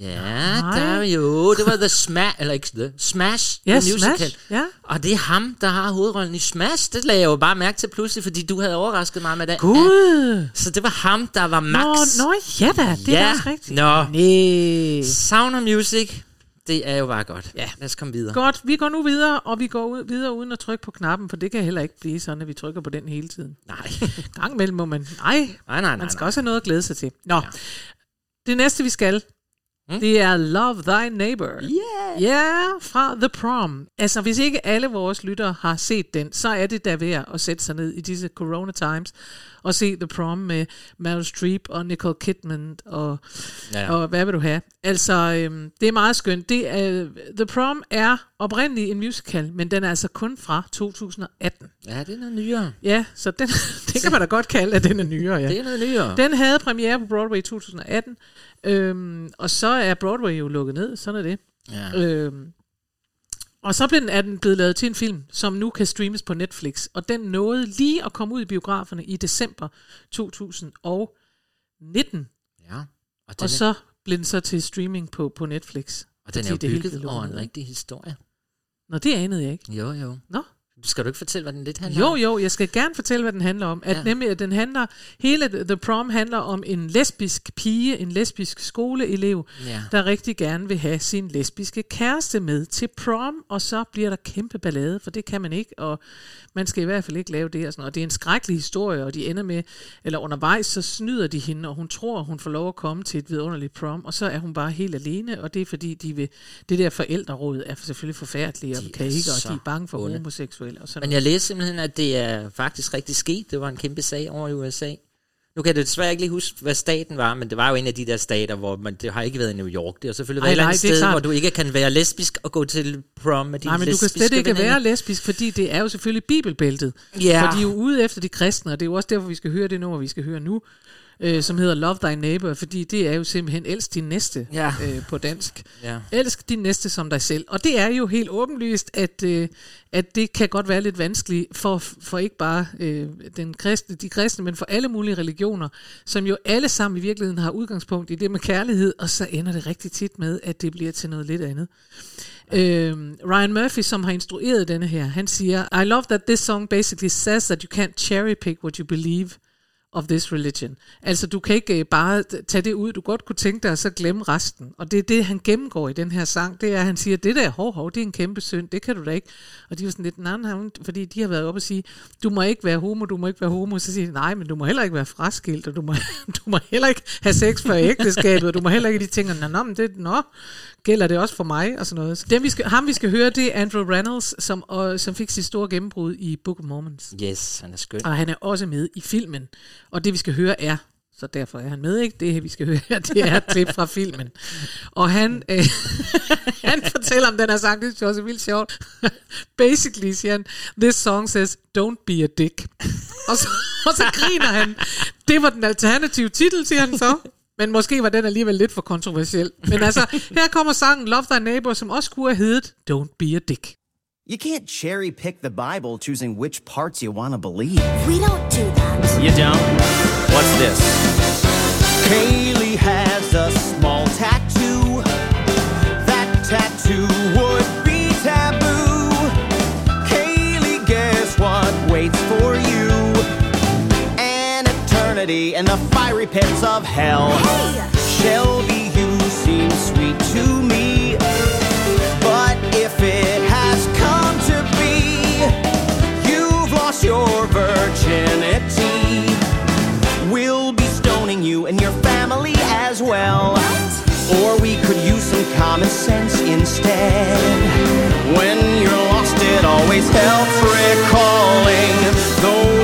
Ja, Nej. der jo. Det var The Smash, eller ikke The Smash, Ja, The Musical. Smash. Ja. Og det er ham, der har hovedrollen i Smash. Det lagde jeg jo bare mærke til pludselig, fordi du havde overrasket mig med det. Gud. Så det var ham, der var Max. Nå, nå, ja da, det er da også rigtigt. Nå, Næh. Sound of Music, det er jo bare godt. Ja. Lad os komme videre. Godt, vi går nu videre, og vi går ud, videre uden at trykke på knappen, for det kan heller ikke blive sådan, at vi trykker på den hele tiden. Nej. Gang imellem må man, nej, nej, nej, nej. man skal nej. også have noget at glæde sig til. Nå, ja. det næste vi skal, Mm. det er Love Thy Neighbor. Yeah. Ja, fra The Prom. Altså, hvis ikke alle vores lyttere har set den, så er det da værd at sætte sig ned i disse corona times og se The Prom med Meryl Streep og Nicole Kidman og, Ja. ja. og hvad vil du have? Altså, øhm, det er meget skønt. Det er, The Prom er oprindeligt en musical, men den er altså kun fra 2018. Ja, det er nyere. Ja, så den, det kan man da godt kalde, at den er nyere, ja. Det er noget nyere. Den havde premiere på Broadway i 2018, øhm, og så er Broadway jo lukket ned, sådan er det. Ja. Øhm, og så blev den, er den blevet lavet til en film, som nu kan streames på Netflix, og den nåede lige at komme ud i biograferne i december 2019, ja. Og den, og så blev den så til streaming på, på Netflix. og den er jo det hele bygget over en rigtig historie. Nå, det anede jeg ikke. Jo, jo. Nå. Skal du ikke fortælle, hvad den lidt handler Jo, om? jo, jeg skal gerne fortælle, hvad den handler om. At Ja. nemlig, at den handler, hele The Prom handler om en lesbisk pige, en lesbisk skoleelev, Ja. der rigtig gerne vil have sin lesbiske kæreste med til prom, og så bliver der kæmpe ballade, for det kan man ikke, og man skal i hvert fald ikke lave det og sådan noget. Og det er en skrækkelig historie, og de ender med, eller undervejs, så snyder de hende, og hun tror, hun får lov at komme til et vidunderligt prom, og så er hun bare helt alene, og det er fordi, de vil, det der forældreråd er selvfølgelig forfærdelige, og De kan ikke, og de er bange for onde. Homoseksuelle og sådan Men jeg læste simpelthen, at det er faktisk rigtig sket. Det var en kæmpe sag over i USA. Nu kan jeg desværre ikke lige huske, hvad staten var, men det var jo en af de der stater, hvor man, det har ikke været i New York. Det har selvfølgelig Ej, været et eller nej, andet det sted, klart. hvor du ikke kan være lesbisk og gå til prom med dine Nej, men du kan slet ikke være lesbisk, fordi det er jo selvfølgelig bibelbæltet. Ja. For de er jo ude efter de kristne, og det er jo også derfor, vi skal høre det nummer, vi skal høre nu, øh, som hedder Love Thy Neighbor, fordi det er jo simpelthen elsk din næste Ja. øh, på dansk. Ja. Elsk din næste som dig selv. Og det er jo helt åbenlyst, at, øh, at det kan godt være lidt vanskeligt for, for ikke bare øh, den kristne, de kristne, men for alle mulige religioner, som jo alle sammen i virkeligheden har udgangspunkt i det med kærlighed, og så ender det rigtig tit med, at det bliver til noget lidt andet. Øhm, Ryan Murphy, som har instrueret denne her, han siger, I love that this song basically says that you can't cherry pick what you believe of this religion. Altså, du kan ikke øh, bare tage det ud, du godt kunne tænke dig, og så glemme resten. Og det er det, han gennemgår i den her sang, det er, at han siger, det der hov, hov, det er en kæmpe synd, det kan du da ikke. Og de var sådan lidt, nej, nej, fordi de har været oppe og sige, du må ikke være homo, du må ikke være homo. Så siger de, nej, men du må heller ikke være fraskilt, og du må, du må heller ikke have sex før ægteskabet, og du må heller ikke de ting, nå, nå, men det, nå, gælder det også for mig, og sådan noget. Så dem, vi skal, ham, vi skal høre, det er Andrew Reynolds, som, og, som fik sit store gennembrud i Book of Mormons. Yes, han er skøn. Og han er også med i filmen. Og det vi skal høre er, så derfor er han med, ikke? Det vi skal høre, det er et klip fra filmen. Og han, øh, han fortæller om den her sang, det jeg også er vildt sjovt. Basically siger han, this song says, don't be a dick. Og så, og så griner han. Det var den alternative titel, siger han så. Men måske var den alligevel lidt for kontroversiel. Men altså, her kommer sangen Love Thy Neighbor, som også kunne have heddet Don't Be a Dick. You can't cherry pick the Bible choosing which parts you want to believe. We don't do that. You don't? What's this? Kaylee eternity in the fiery pits of hell. Hey! Shelby, you seem sweet to me. But if it has come to be, you've lost your virginity. We'll be stoning you and your family as well. Or we could use some common sense instead. When you're lost, it always helps recalling those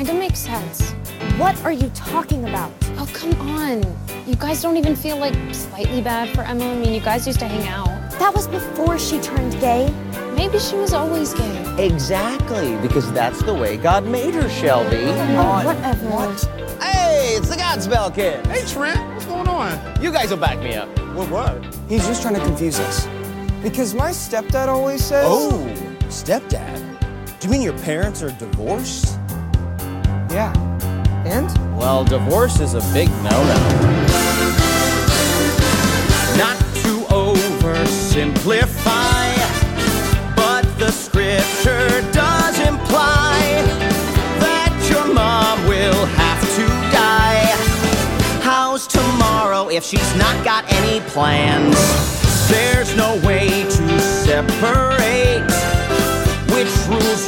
kind of make sense. What are you talking about? Oh, come on. You guys don't even feel like slightly bad for Emma. I mean, you guys used to hang out. That was before she turned gay. Maybe she was always gay. Exactly, because that's the way God made her, Shelby. Oh, whatever. What? Hey, it's the Godspell kid. Hey Trent, what's going on? You guys will back me up. What what? He's just trying to confuse us. Because my stepdad always says. Oh, stepdad. Do you mean your parents are divorced? Yeah. And? Well, divorce is a big no-no. Not to oversimplify, but the scripture does imply that your mom will have to die. How's tomorrow if she's not got any plans? There's no way to separate which rules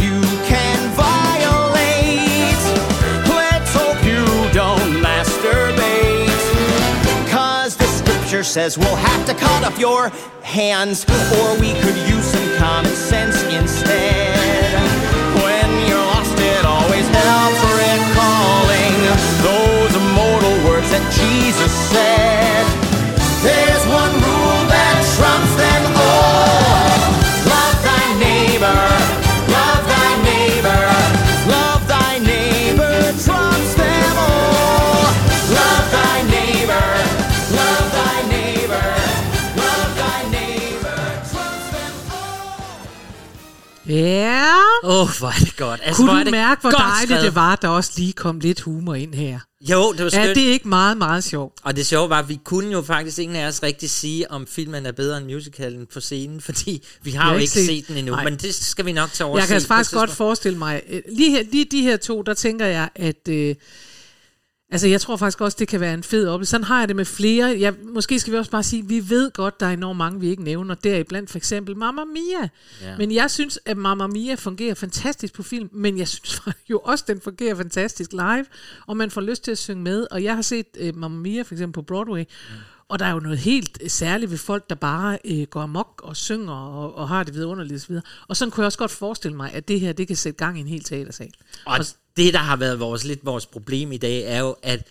says we'll have to cut off your hands, or we could use some common sense instead. When you're lost, it always helps recalling those immortal words that Jesus said. There's one Ja, Åh, oh, hvor er det godt. Altså, kunne du mærke, hvor dejligt skrevet. det var, at der også lige kom lidt humor ind her? Jo, det var skønt. Er det ikke meget, meget sjovt? Og det sjove var, at vi kunne jo faktisk ingen af os rigtig sige, om filmen er bedre end musicalen på scenen, fordi vi har, har jo ikke set- set, den endnu. Nej. Men det skal vi nok tage over Jeg kan et faktisk godt forestille mig, øh, lige, her, lige de her to, der tænker jeg, at... Øh, altså, jeg tror faktisk også, det kan være en fed oplevelse. Sådan har jeg det med flere. Jeg, måske skal vi også bare sige, vi ved godt, der er enormt mange, vi ikke nævner. Deriblandt for eksempel Mamma Mia. Ja. Men jeg synes, at Mamma Mia fungerer fantastisk på film, men jeg synes jo også, den fungerer fantastisk live, og man får lyst til at synge med. Og jeg har set øh, Mamma Mia for eksempel på Broadway, mm. og der er jo noget helt særligt ved folk, der bare øh, går amok og synger og, og har det vidunderligt osv. Og sådan kunne jeg også godt forestille mig, at det her, det kan sætte gang i en hel teatersal. Og det, der har været vores, lidt vores problem i dag, er jo, at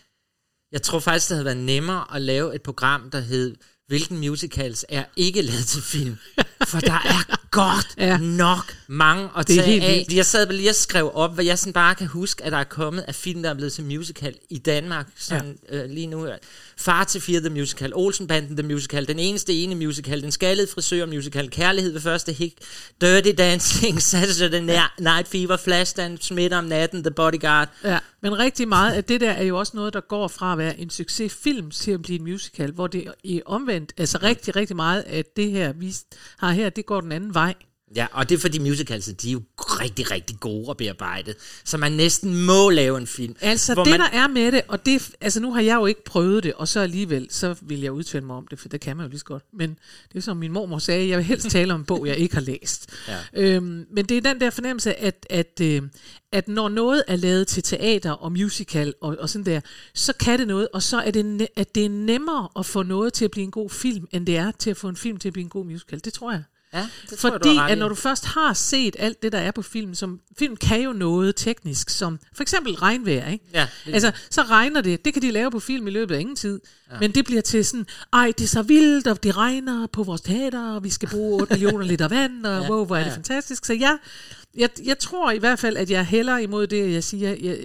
jeg tror faktisk, det havde været nemmere at lave et program, der hed Hvilken musicals er ikke lavet til film? For der er godt Ja. ja. nok mange at Det er tage af. vildt. Jeg sad lige og skrev op, hvad jeg sådan bare kan huske, at der er kommet af film, der er blevet til musical i Danmark. Sådan, ja. øh, lige nu. Far til fire The Musical, Olsenbanden The Musical, Den eneste ene musical, Den skaldede frisør musical, Kærlighed ved første hik, Dirty Dancing, Saturday Night Fever, Flashdance, Smidt om natten, The Bodyguard. Ja, men rigtig meget af det der er jo også noget, der går fra at være en succesfilm til at blive en musical, hvor det i omvendt, altså rigtig, rigtig meget af det her, vi har her, det går den anden vej. Ja, og det er fordi musicals, de er jo rigtig, rigtig gode at bearbejde. Så man næsten må lave en film. Altså det, man, der er med det, og det, altså nu har jeg jo ikke prøvet det, og så alligevel, så vil jeg udtale mig om det, for det kan man jo lige så godt. Men det er som min mormor sagde, jeg vil helst tale om en bog, jeg ikke har læst. Ja. Øhm, men det er den der fornemmelse, at, at, øh, at når noget er lavet til teater og musical og, og sådan der, så kan det noget, og så er det, at det er nemmere at få noget til at blive en god film, end det er til at få en film til at blive en god musical. Det tror jeg. Ja, det tror jeg, Fordi ret at når du først har set alt det, der er på film, som film kan jo noget teknisk, som for eksempel regnvejr, ikke? Ja, det- altså, så regner det. Det kan de lave på film i løbet af ingen tid. Ja. Men det bliver til sådan, ej, det er så vildt, og det regner på vores teater, og vi skal bruge 8 millioner liter vand, og Ja, ja. wow, hvor er det ja. fantastisk. Så jeg, jeg, jeg tror i hvert fald, at jeg hælder imod det, jeg siger, jeg,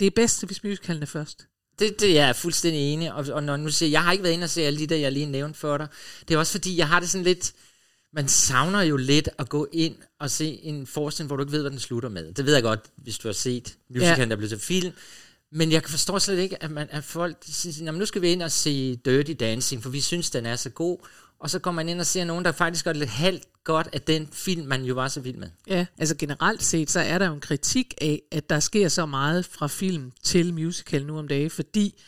det er bedst, hvis musicalen er først. Det, det er jeg fuldstændig enig og, og når nu siger, jeg har ikke været inde og se alle de der, jeg lige nævnte for dig. Det er også fordi, jeg har det sådan lidt, man savner jo lidt at gå ind og se en forestilling, hvor du ikke ved, hvad den slutter med. Det ved jeg godt, hvis du har set musicalen, Ja. der er blevet til film. Men jeg kan forstå slet ikke, at, man, at folk de siger, "Nå, men nu skal vi ind og se Dirty Dancing, for vi synes, den er så god. Og så går man ind og ser nogen, der faktisk gør det lidt halvt godt af den film, man jo var så vild med. Ja, altså generelt set, så er der jo en kritik af, at der sker så meget fra film til musical nu om dagen, fordi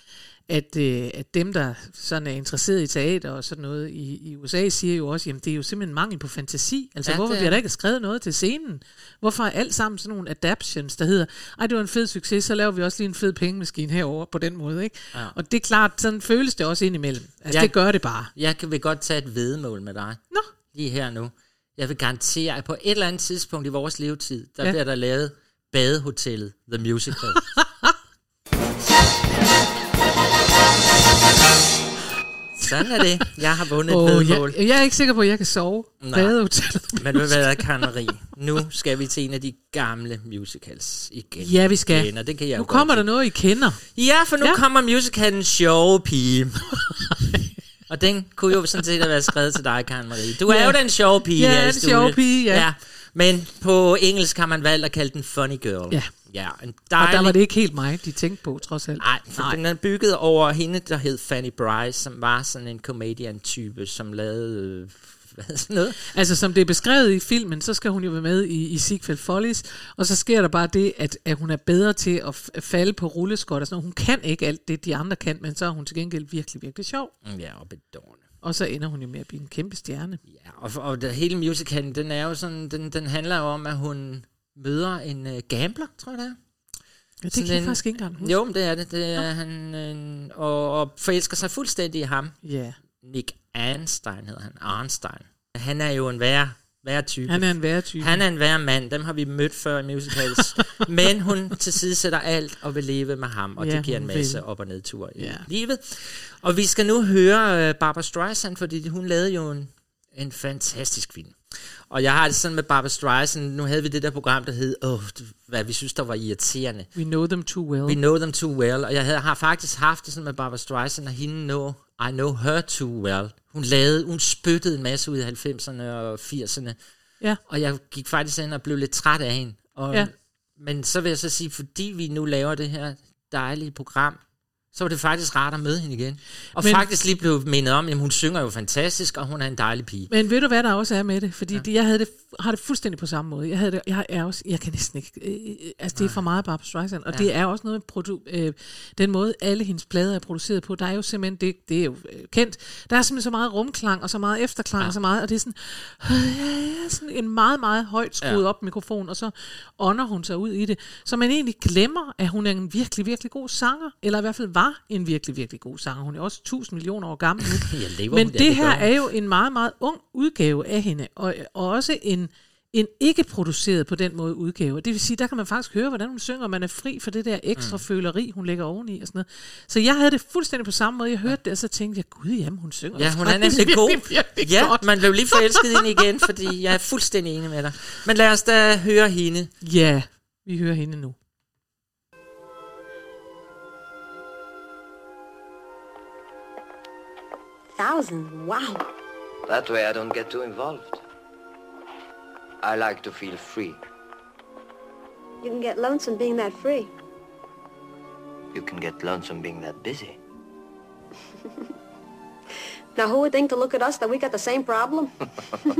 at, øh, at dem, der sådan er interesseret i teater og sådan noget i, i USA, siger jo også, jamen det er jo simpelthen mangel på fantasi. Altså Ja, hvorfor er bliver der ikke skrevet noget til scenen? Hvorfor er alt sammen sådan nogle adaptions, der hedder, ej det var en fed succes, så laver vi også lige en fed pengemaskine herover på den måde, ikke? Ja. Og det er klart, sådan føles det også indimellem. Altså Jeg- det gør det bare. Jeg kan vil godt tage et vedmål med dig. Nå. Lige her nu. Jeg vil garantere, at på et eller andet tidspunkt i vores levetid, der ja. bliver der lavet Badehotellet, The Musical. Sådan er det. Jeg har vundet et Åh, vedmål. jeg, jeg er ikke sikker på, at jeg kan sove. Nej. Men ved hvad, Karen Marie? Nu skal vi til en af de gamle musicals igen. Ja, vi skal. Igen, og det kan jeg Nu kommer der noget, I kender. Ja, for nu Ja. kommer musicalen Sjove Pige. og den kunne jo sådan set have været skrevet til dig, Karen Marie. Du er Ja. jo den sjove pige Ja, her den sjove pige, ja. ja. Men på engelsk har man valgt at kalde den Funny Girl. Ja. Ja, en Og dejlig... der var det ikke helt mig, de tænkte på, trods alt. Nej, for Nej. den er bygget over hende, der hed Fanny Bryce, som var sådan en comedian-type, som lavede... Øh, hvad sådan noget? Altså, som det er beskrevet i filmen, så skal hun jo være med i, i Ziegfeld Follies, og så sker der bare det, at, at hun er bedre til at f- falde på rulleskot og sådan noget. Hun kan ikke alt det, de andre kan, men så er hun til gengæld virkelig, virkelig sjov. Ja, og bedårende. Og så ender hun jo med at blive en kæmpe stjerne. Ja, og, og det, hele musicalen, den er jo sådan, den, den handler jo om, at hun møder en uh, gambler, tror jeg det er. Ja, det Sådan kan jeg en- faktisk ikke engang huske. Jo, men det er det. det er han, en, og, og forelsker sig fuldstændig i ham. Ja, Nick Arnstein hedder han. Arnstein. Han er jo en værre, værre type. han er en værre type. Han er en værre mand. Dem har vi mødt før i musicals. Men hun tilsidesætter alt og vil leve med ham, og Ja, det giver en masse vil. op- og nedture i Ja. livet. Og vi skal nu høre uh, Barbara Streisand, fordi hun lavede jo en, en fantastisk film. Og jeg har det sådan med Barbara Streisand, nu havde vi det der program, der hed, åh, hvad vi synes, der var irriterende. We know them too well. We know them too well. Og jeg havde, har faktisk haft det sådan med Barbara Streisand, og hende know, I know her too well. Hun lavede, hun spyttede en masse ud i 90'erne og 80'erne. Ja. Og jeg gik faktisk ind og blev lidt træt af hende. Og, Ja. Men så vil jeg så sige, fordi vi nu laver det her dejlige program, så var det faktisk rart at møde hende igen. Og Men- faktisk lige blev mindet om, at hun synger jo fantastisk, og hun er en dejlig pige. Men ved du, hvad der også er med det? Fordi ja. det, jeg havde det, har det fuldstændig på samme måde. Jeg, havde det, jeg, er også, jeg kan næsten ikke... Øh, øh, altså, det er for meget Barbara Streisand. Og ja. Det er også noget... Produ, øh, den måde, alle hendes plader er produceret på, der er jo simpelthen... Det, det er jo øh, kendt. Der er simpelthen så meget rumklang, og så meget efterklang, ja. Og så meget... Og det er sådan... Øh, sådan en meget, meget højt skruet. Ja. op mikrofon, og så ånder hun sig ud i det. Så man egentlig glemmer, at hun er en virkelig, virkelig god sanger. Eller i hvert fald var en virkelig, virkelig god sanger. Hun er også 1000 millioner år gammel nu. Jeg lever Men ja, det her er jo en meget, meget ung udgave af hende, og, og også en, en ikke produceret på den måde udgave. Det vil sige, der kan man faktisk høre, hvordan hun synger, og man er fri for det der ekstra mm. føleri, hun lægger oveni og sådan noget. Så jeg havde det fuldstændig på samme måde. Jeg hørte det, og så tænkte jeg, gud jamen, hun synger Ja, hun er nemlig god. Ja, godt. man blev lige forelsket ind igen, fordi jeg er fuldstændig enig med dig. Men lad os da høre hende. Ja, vi hører hende nu. Thousand, wow. That way I don't get too involved. I like to feel free. You can get lonesome being that free. You can get lonesome being that busy. Now, who would think to look at us that we got the same problem?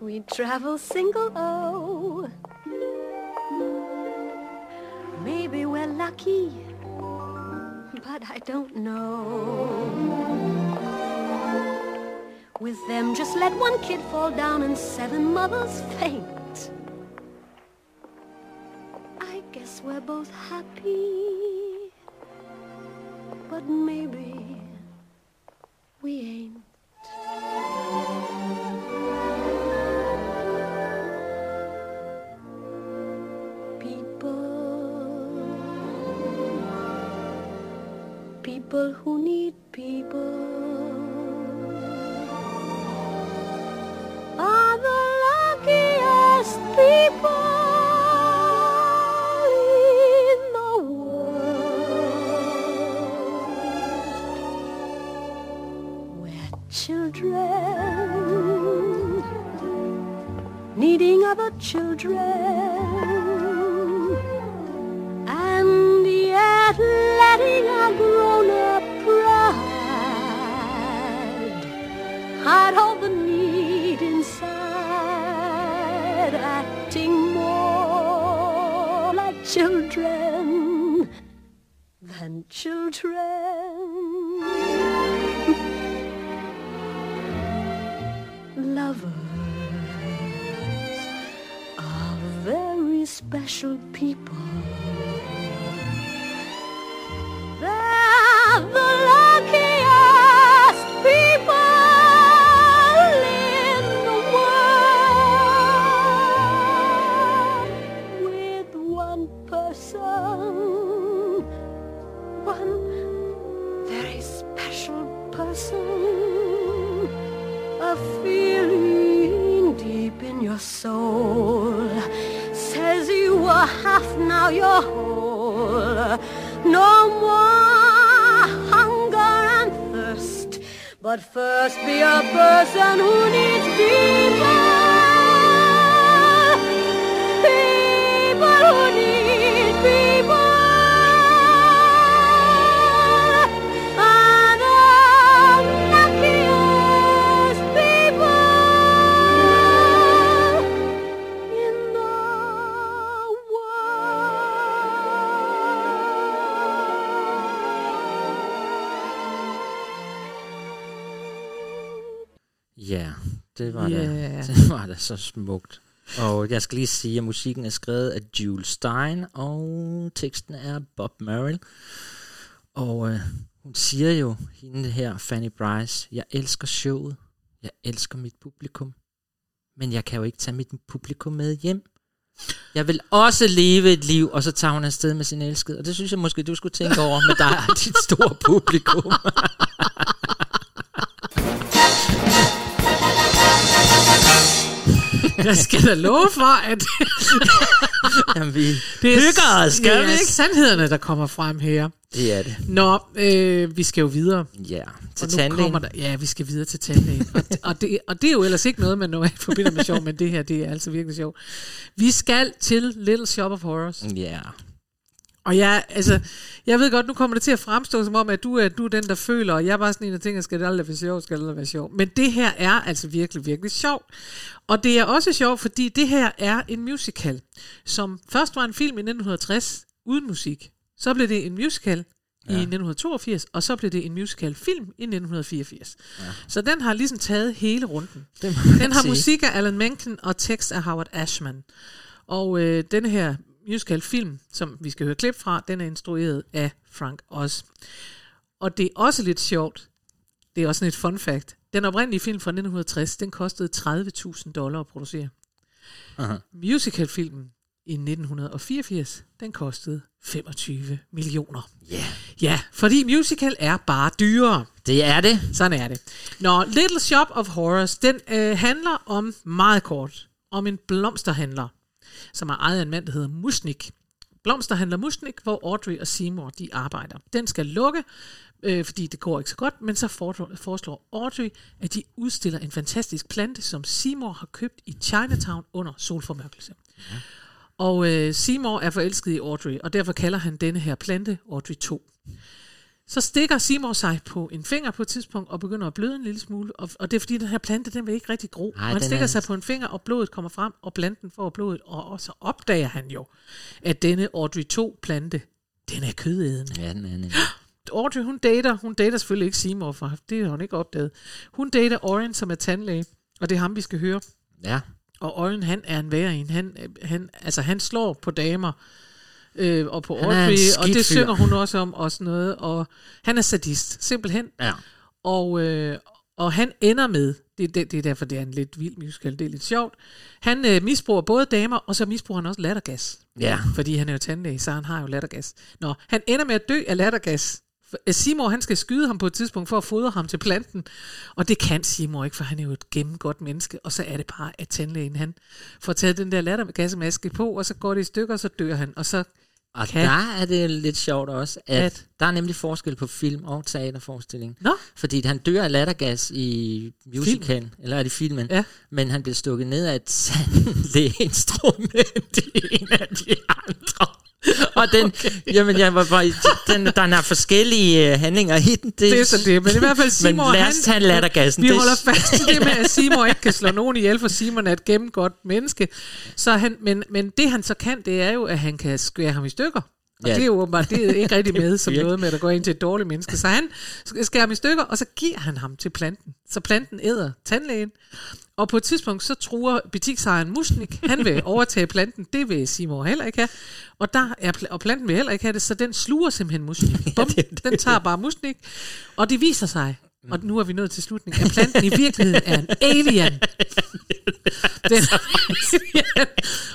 we travel single, oh. Maybe we're lucky, but I don't know. With them, just let one kid fall down and seven mothers faint. I guess we're both happy, but maybe we ain't. People, people who need people are the luckiest people in the world. We're children needing other children special people. Ja, det var, Ja. da, det var da så smukt. Og jeg skal lige sige, at musikken er skrevet af Jules Stein, og teksten er Bob Merrill. Og øh, hun siger jo, hende her, Fanny Bryce, jeg elsker showet, jeg elsker mit publikum, men jeg kan jo ikke tage mit publikum med hjem. Jeg vil også leve et liv, og så tager hun afsted med sin elskede. Og det synes jeg måske, du skulle tænke over med dig og dit store publikum. Jeg skal da love for, at Jamen, vi det er, hygger os, skal det vi ikke? sandhederne, der kommer frem her. Det er det. Nå, øh, vi skal jo videre. Ja, til tandlægen. der, ja, vi skal videre til tandlægen. og, og, det, og det er jo ellers ikke noget, man normalt forbinder med sjov, men det her, det er altså virkelig sjovt. Vi skal til Little Shop of Horrors. Ja. Og jeg, altså, jeg ved godt, nu kommer det til at fremstå som om, at du er, du er den, der føler, og jeg er bare sådan en, der tænker, skal det aldrig være sjovt, skal det aldrig være sjovt. Men det her er altså virkelig, virkelig sjovt. Og det er også sjovt, fordi det her er en musical, som først var en film i 1960 uden musik. Så blev det en musical ja. i 1982, og så blev det en musical film i 1984. Ja. Så den har ligesom taget hele runden. Den har sige. musik af Alan Menken og tekst af Howard Ashman. Og øh, den her musical film, som vi skal høre klip fra, den er instrueret af Frank Oz. Og det er også lidt sjovt, det er også sådan et fun fact, Den oprindelige film fra 1960, den kostede 30.000 dollar at producere. Aha. Musicalfilmen i 1984, den kostede 25 millioner. Ja. Ja, fordi musical er bare dyrere. Det er det. Sådan er det. Nå, Little Shop of Horrors, den øh, handler om, meget kort, om en blomsterhandler, som er ejet af en mand, der hedder Musnik. Blomsterhandler Musnik, hvor Audrey og Seymour, de arbejder. Den skal lukke, øh, fordi det går ikke så godt, men så foreslår, Audrey, at de udstiller en fantastisk plante, som Seymour har købt i Chinatown under solformørkelse. Ja. Og øh, Seymour er forelsket i Audrey, og derfor kalder han denne her plante Audrey 2. Så stikker Seymour sig på en finger på et tidspunkt og begynder at bløde en lille smule. Og, og det er fordi, den her plante, den vil ikke rigtig gro. Og han stikker er- sig på en finger, og blodet kommer frem, og planten får blodet. Og, og så opdager han jo, at denne Audrey 2-plante, den er kødædende. Ja, den er nemlig. Audrey, hun dater, hun dater selvfølgelig ikke Seymour, for det har hun ikke opdaget. Hun dater Orion, som er tandlæge, og det er ham, vi skal høre. Ja. Og Orion, han er en værre en. Han, han, altså, han slår på damer øh, og på Audrey, og det synger hun også om og sådan noget. Og han er sadist, simpelthen. Ja. Og, øh, og han ender med, det, det, det er derfor, det er en lidt vild musical, det er lidt sjovt, han øh, misbruger både damer, og så misbruger han også lattergas. Ja. Fordi han er jo tandlæge, så han har jo lattergas. Nå, han ender med at dø af lattergas. Seymour, han skal skyde ham på et tidspunkt for at fodre ham til planten. Og det kan Seymour ikke, for han er jo et gennemgodt menneske. Og så er det bare, at tandlægen, han får taget den der lattergasmaske på, og så går det i stykker, og så dør han. Og så Og kan... der er det lidt sjovt også, at, At- der er nemlig forskel på film og teaterforestilling. Nå. Fordi han dør af lattergas i musicalen, eller er det filmen, Ja. men han bliver stukket ned af et sandlægeinstrument i en af de andre. Og den, okay. jamen, jeg var bare, den, der er forskellige uh, handlinger i den. Det, Det er så det, men i hvert fald Seymour, Men lad os tage lattergassen. Vi det, holder fast i det med, at Seymour ikke kan slå nogen ihjel, for Simon er et gennemgodt menneske. Så han, men, men det han så kan, det er jo, at han kan skære ham i stykker. Og Ja. det er jo åbenbart, det er ikke rigtig med som noget med, at der går ind til et dårligt menneske. Så han skærer ham i stykker, og så giver han ham til planten. Så planten æder tandlægen. Og på et tidspunkt, så truer butiksejeren Musnik. Han vil overtage planten. Det vil Seymour heller ikke have. Og, der er, pl- og planten vil heller ikke have det, så den sluger simpelthen Musnik. Bum, den tager bare Musnik. Og det viser sig, og nu er vi nået til slutningen, at planten i virkeligheden er en alien. Den.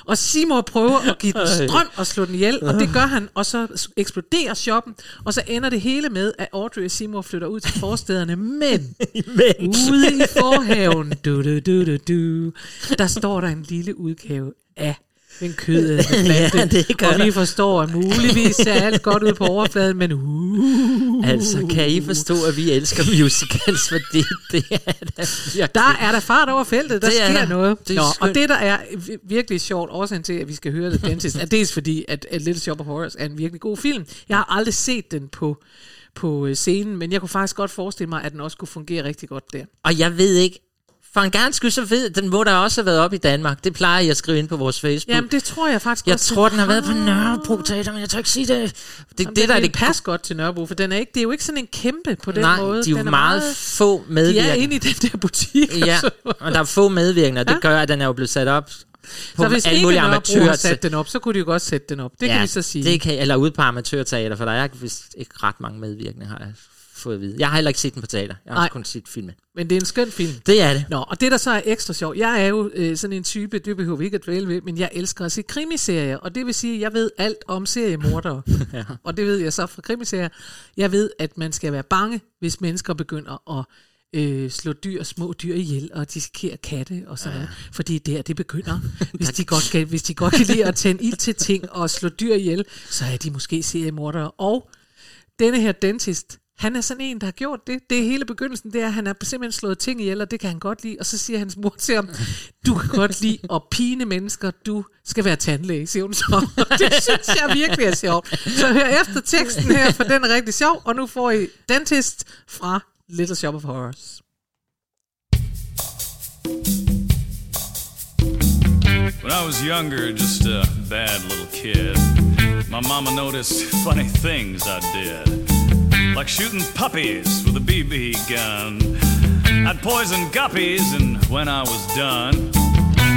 Og Seymour prøver at give den strøm og slå den ihjel, og det gør han, og så eksploderer shoppen, og så ender det hele med, at Audrey og Seymour flytter ud til forstederne, men ude i forhaven, du, du, du, du, du, der står der en lille udgave af den kødede plante, Ja, det gør og vi der. forstår, at muligvis ser alt godt ud på overfladen, men uh, Altså, kan I forstå, at vi elsker musicals, fordi det er da virkelig... Der er der fart over feltet, der Det er sker der. noget. Det er Nå, og det, der er vi- virkelig sjovt, årsagen til, at vi skal høre The Dentist, er dels fordi, at, at Little Shop of Horrors er en virkelig god film. Jeg har aldrig set den på, på øh, scenen, men jeg kunne faktisk godt forestille mig, at den også kunne fungere rigtig godt der. Og jeg ved ikke, for en gerne skyld, så ved den må der også have været op i Danmark. Det plejer jeg at skrive ind på vores Facebook. Jamen, det tror jeg faktisk jeg også. tror, den har været på Nørrebro Teater, men jeg tør ikke sige det. Det, Jamen, det der er det pas godt til Nørrebro, for den er ikke, det er jo ikke sådan en kæmpe på den Nej, måde. de er jo den meget få De er medvirkende. inde i den der butik. Ja, og der er få medvirkende, og det Ja. gør, at den er jo blevet sat op på Så hvis alle ikke mulige Nørrebro har sat den op, så kunne de jo godt sætte den op. Det kan vi så sige. Det kan, eller ude på amatørteater, for der er vist ikke ret mange medvirkende, har jeg fået at vide. Jeg har heller ikke set den på teater. Jeg har Nej. kun set filmen. Men det er en skøn film. Det er det. Nå, og det der så er ekstra sjovt, jeg er jo øh, sådan en type, det behøver vi ikke at dvæle ved, men jeg elsker at se krimiserier, og det vil sige, at jeg ved alt om seriemordere. Ja. Og det ved jeg så fra krimiserier. Jeg ved, at man skal være bange, hvis mennesker begynder at øh, slå dyr, små dyr ihjel og dissekere katte og sådan noget. Fordi det er der, det begynder. Hvis de, godt kan, hvis de godt kan lide at tænde ild til ting og slå dyr ihjel, så er de måske seriemordere. Og denne her dentist, han er sådan en, der har gjort det. Det er hele begyndelsen, det er, at han har simpelthen slået ting ihjel, og det kan han godt lide. Og så siger hans mor til ham, du kan godt lide at pine mennesker, du skal være tandlæge, siger hun så. Og det synes jeg virkelig er sjovt. Så hør efter teksten her, for den er rigtig sjov, og nu får I Dentist fra Little Shop of Horrors. When I was younger, just a bad little kid, my mama noticed funny things I did. Like shooting puppies with a BB gun. I'd poison guppies, and when I was done,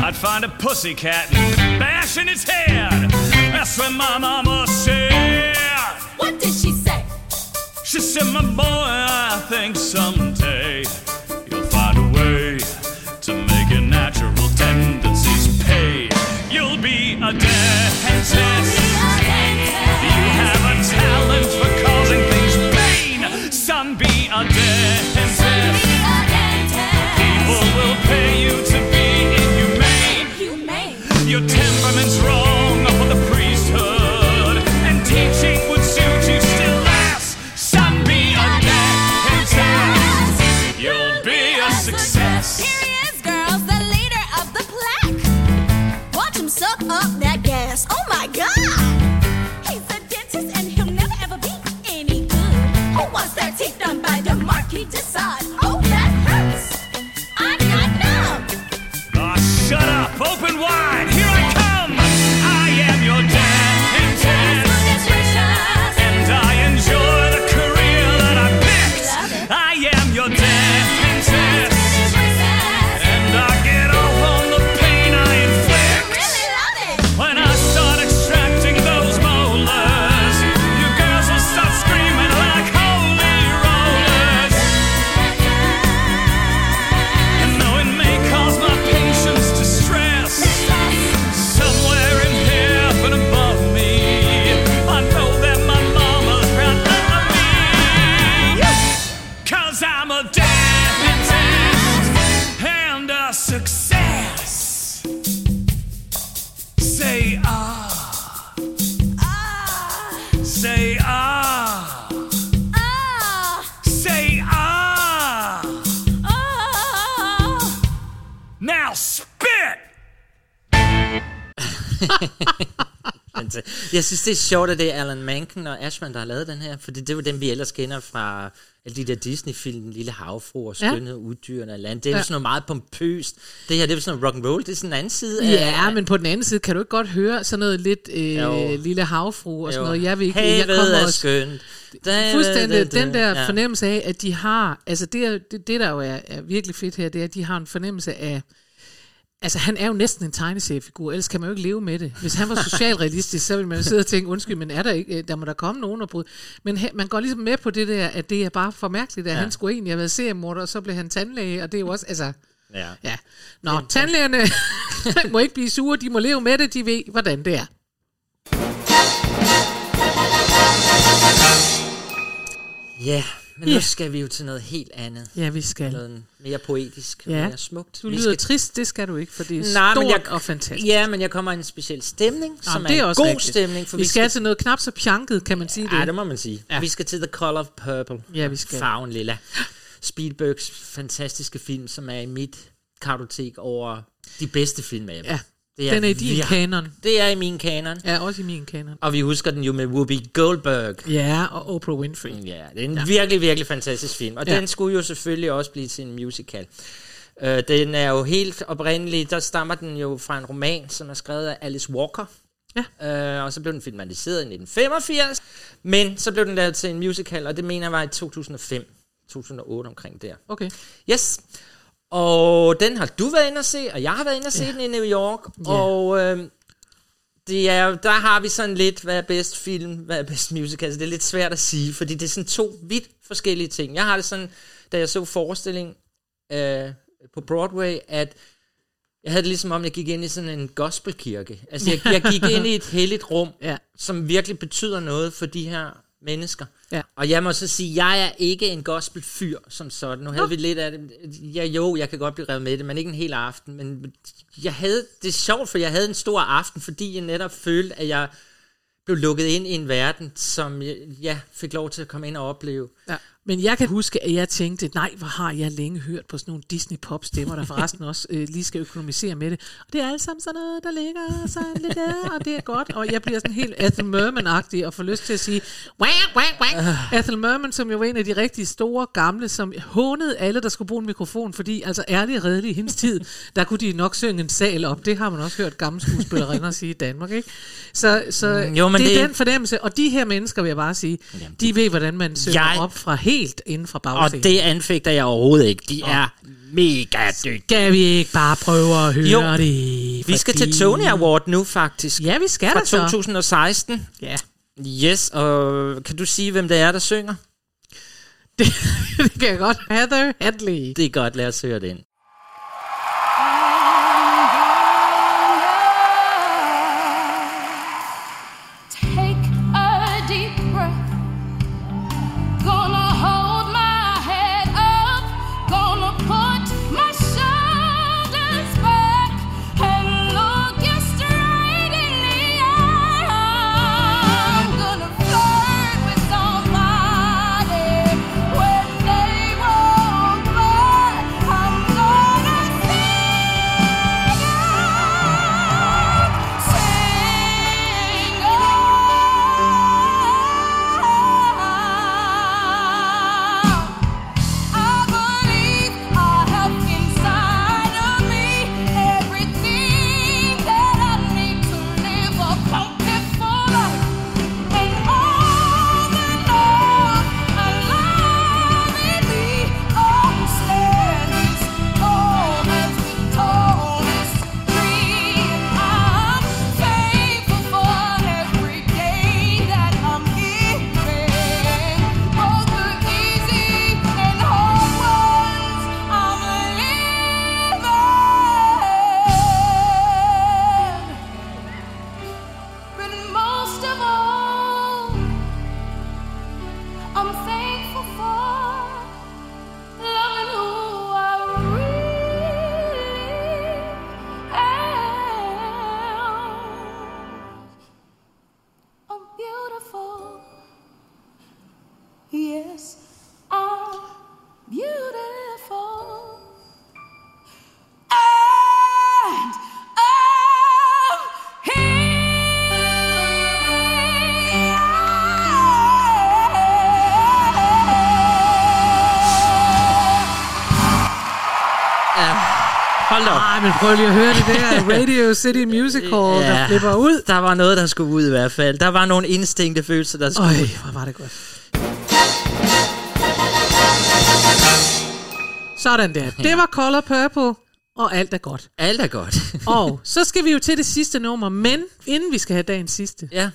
I'd find a pussycat and bash in its head. That's when my mama said, What did she say? She said, My boy, I think someday that. Oh my god! He's a dentist and he'll never ever be any good. Who wants their teeth done by the Marquis de Jeg synes, det er sjovt, at det er Alan Menken og Ashman, der har lavet den her, fordi det er jo dem, vi ellers kender fra alle de der Disney-film, Lille Havfru og Ja. Skønhed og Uddyrene af land. Det er jo Ja. sådan noget meget pompøst. Det her, det er jo sådan noget rock'n'roll, det er sådan en anden side af... Ja, men på den anden side, kan du ikke godt høre sådan noget lidt Jo. øh, lille havfru og sådan Jo. noget? Jeg vil ikke, Havet jeg kommer er også- skønt. Da, Fuldstændig da, da, den der ja. fornemmelse af, at de har, altså det, det, det der jo er, er virkelig fedt her, det er, at de har en fornemmelse af, altså han er jo næsten en tegneseriefigur, ellers kan man jo ikke leve med det. Hvis han var socialrealistisk, så ville man jo sidde og tænke, undskyld, men er der ikke, der må der komme nogen og bryde. Men he, man går ligesom med på det der, at det er bare for mærkeligt, at Ja. ja. han skulle egentlig have været seriemorder, og så blev han tandlæge, og det er jo også, altså, Ja. ja. Nå, tandlægerne må ikke blive sure, de må leve med det, de ved, hvordan det er. Ja, men Ja. nu skal vi jo til noget helt andet. Ja, vi skal. Noget mere poetisk, Ja, mere smukt. du Vi lyder skal- trist, det skal du ikke, for det er Nej, stort men jeg, og fantastisk. Ja, men jeg kommer i en speciel stemning, som Jamen, er, en god rigtigt. stemning. For vi, skal, til noget knap så pjanket, kan man sige det. Ja, det må man sige. Ja. Vi skal til The Color of Purple. Ja, vi skal. Farven lilla. Spielbergs fantastiske film, som er i mit kartotek over de bedste film af dem. Ja, den er i din kanon. Det er i min kanon. Ja, også i min kanon. Og vi husker den jo med Whoopi Goldberg. Ja, og Oprah Winfrey. Ja, det er en ja. virkelig, virkelig fantastisk film. Og Ja. den skulle jo selvfølgelig også blive til en musical. Uh, den er jo helt oprindelig, der stammer den jo fra en roman, som er skrevet af Alice Walker. Ja. Uh, og så blev den filmatiseret i 1985, men så blev den lavet til en musical, og det mener jeg var i 2005, 2008 omkring der. Okay. Yes. Og den har du været inde at se, og jeg har været inde at se Ja. den i New York. Ja. Og øh, det er, der har vi sådan lidt, hvad er bedst film, hvad er bedst musical. Altså, det er lidt svært at sige, fordi det er sådan to vidt forskellige ting. Jeg har det sådan, da jeg så forestilling øh, på Broadway, at jeg havde det ligesom om, jeg gik ind i sådan en gospelkirke. Altså, jeg, jeg gik ind i et helligt rum, ja. som virkelig betyder noget for de her mennesker. Ja. Og jeg må så sige, jeg er ikke en gospelfyr som sådan. Nu havde Nå. vi lidt af det. Ja, jo, jeg kan godt blive revet med det, men ikke en hel aften. Men jeg havde, det er sjovt, for jeg havde en stor aften, fordi jeg netop følte, at jeg blev lukket ind i en verden, som jeg ja, fik lov til at komme ind og opleve. Ja. Men jeg kan huske, at jeg tænkte, nej, hvor har jeg længe hørt på sådan nogle Disney-pop-stemmer, der forresten også øh, lige skal økonomisere med det. Og det er alt sammen sådan noget, der ligger sådan lidt der, og det er godt. Og jeg bliver sådan helt Ethel Merman-agtig og får lyst til at sige, wah, wah, wah. Ethel Merman, som jo var en af de rigtig store gamle, som hånede alle, der skulle bruge en mikrofon, fordi altså ærligt redelig i hendes tid, der kunne de nok synge en sal op. Det har man også hørt gamle skuespillerinder sige i Danmark, ikke? Så, så Mm, jo, men det er det- den fornemmelse, og de her mennesker, vil jeg bare sige, de ved, hvordan man synger Jeg- op fra helt inden fra Og bagscenen. det anfægter jeg overhovedet ikke. De er mega dygtige. Skal vi ikke bare prøve at høre Jo. det? Vi skal til Tony Award nu, faktisk. Ja, vi skal Fra da så. 2016. Ja. Yes, og kan du sige, hvem det er, der synger? det kan jeg godt. Heather Hadley. Det er godt, lad os høre det ind. Men prøv lige at høre det der Radio City Music Hall, ja. der flipper ud. Der var noget, der skulle ud i hvert fald. Der var nogle instinkte følelser, der skulle Øj, ud. hvor var det godt. Sådan der. Det var Color Purple, og alt er godt. Alt er godt. og så skal vi jo til det sidste nummer, men inden vi skal have dagens sidste. Ja,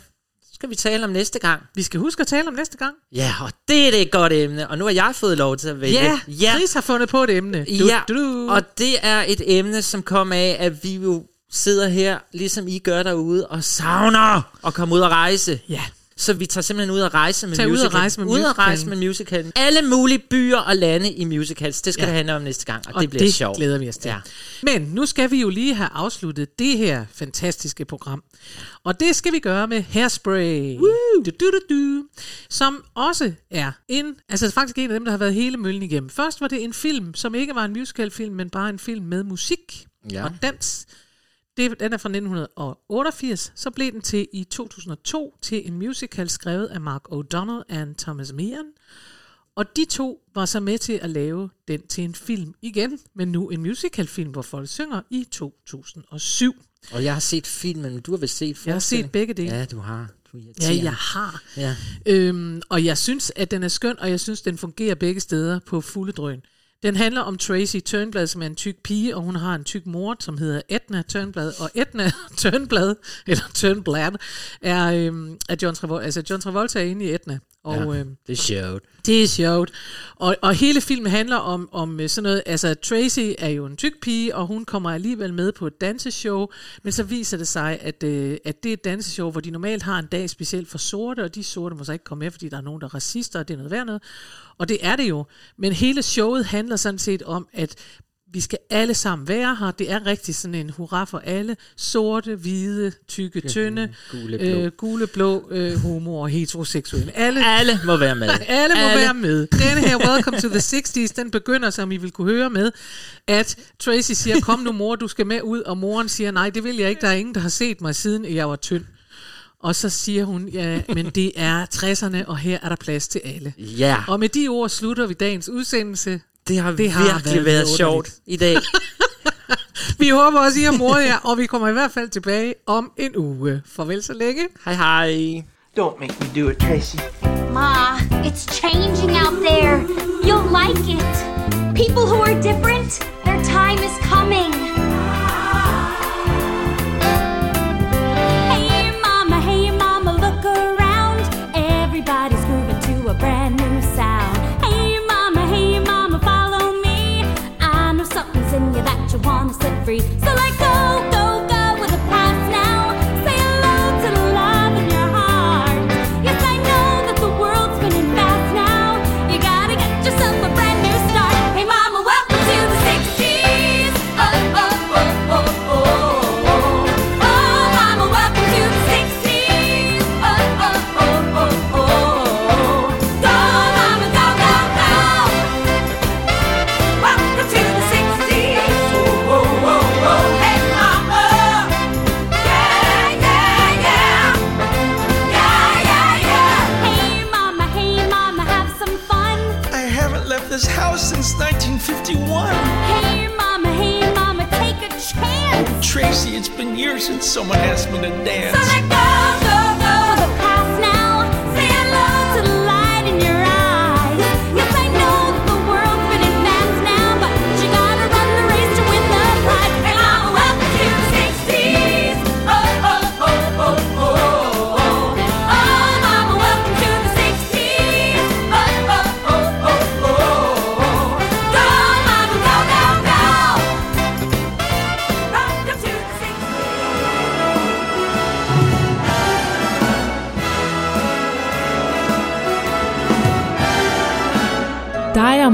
skal vi tale om næste gang. Vi skal huske at tale om næste gang. Ja, og det er det et godt emne. Og nu har jeg fået lov til at vælge. Ja, ja. Chris har fundet på et emne. Du, ja. du, du. og det er et emne, som kommer af, at vi jo sidder her, ligesom I gør derude, og savner at komme ud og rejse. Ja. Så vi tager simpelthen ud og rejse med Tag ud og rejse med ud og musicalen. rejse med musicalen. Alle mulige byer og lande i musicals. Det skal Ja. det handle om næste gang, og, og det bliver det sjovt. glæder vi os til. Ja. Men nu skal vi jo lige have afsluttet det her fantastiske program. Og det skal vi gøre med Hairspray. Du, du, du, du, som også er en, altså faktisk en af dem, der har været hele møllen igennem. Først var det en film, som ikke var en musicalfilm, men bare en film med musik Ja. og dans. Det, den er fra 1988. Så blev den til i 2002 til en musical skrevet af Mark O'Donnell og Thomas Meehan. Og de to var så med til at lave den til en film igen, men nu en musicalfilm, hvor folk synger i 2007. Og jeg har set filmen, men du har vel set Jeg har set begge dele. Ja, du har. Du Ja, jeg har. Ja. Øhm, og jeg synes, at den er skøn, og jeg synes, den fungerer begge steder på fulde drøn. Den handler om Tracy Turnblad, som er en tyk pige, og hun har en tyk mor, som hedder Edna Turnblad. Og Edna Turnblad, eller Turnblad, er, øhm, er John Travolta. Altså John Travolta er inde i Edna. Og, ja, øhm, det er sjovt. det er sjovt. Og, og hele filmen handler om, om øh, sådan noget, altså Tracy er jo en tyk pige, og hun kommer alligevel med på et danseshow, men så viser det sig, at, øh, at det er et danseshow, hvor de normalt har en dag specielt for sorte, og de sorte må så ikke komme med, fordi der er nogen, der er racister, og det er noget værd noget. Og det er det jo. Men hele showet handler sådan set om, at vi skal alle sammen være her. Det er rigtig sådan en hurra for alle. Sorte, hvide, tykke, tynde, Gule, blå. øh, gule, blå, øh, homo og heteroseksuelle. Alle, Alle må være med. alle må Alle. være med. Denne her Welcome to the 60s, den begynder, som I vil kunne høre med, at Tracy siger, kom nu mor, du skal med ud, og moren siger, nej, det vil jeg ikke, der er ingen, der har set mig, siden jeg var tynd. Og så siger hun, ja, men det er 60'erne, og her er der plads til alle. Ja. Og med de ord slutter vi dagens udsendelse. Det har, Det har virkelig været været, sjovt i dag. Vi håber også, I har moret jer, og vi kommer i hvert fald tilbage om en uge. Farvel så længe. Hej hej. Don't make me do it, Tracy. Ma, it's changing out there. You'll like it. People who are different, their time is coming. Free. Someone asked me to dance.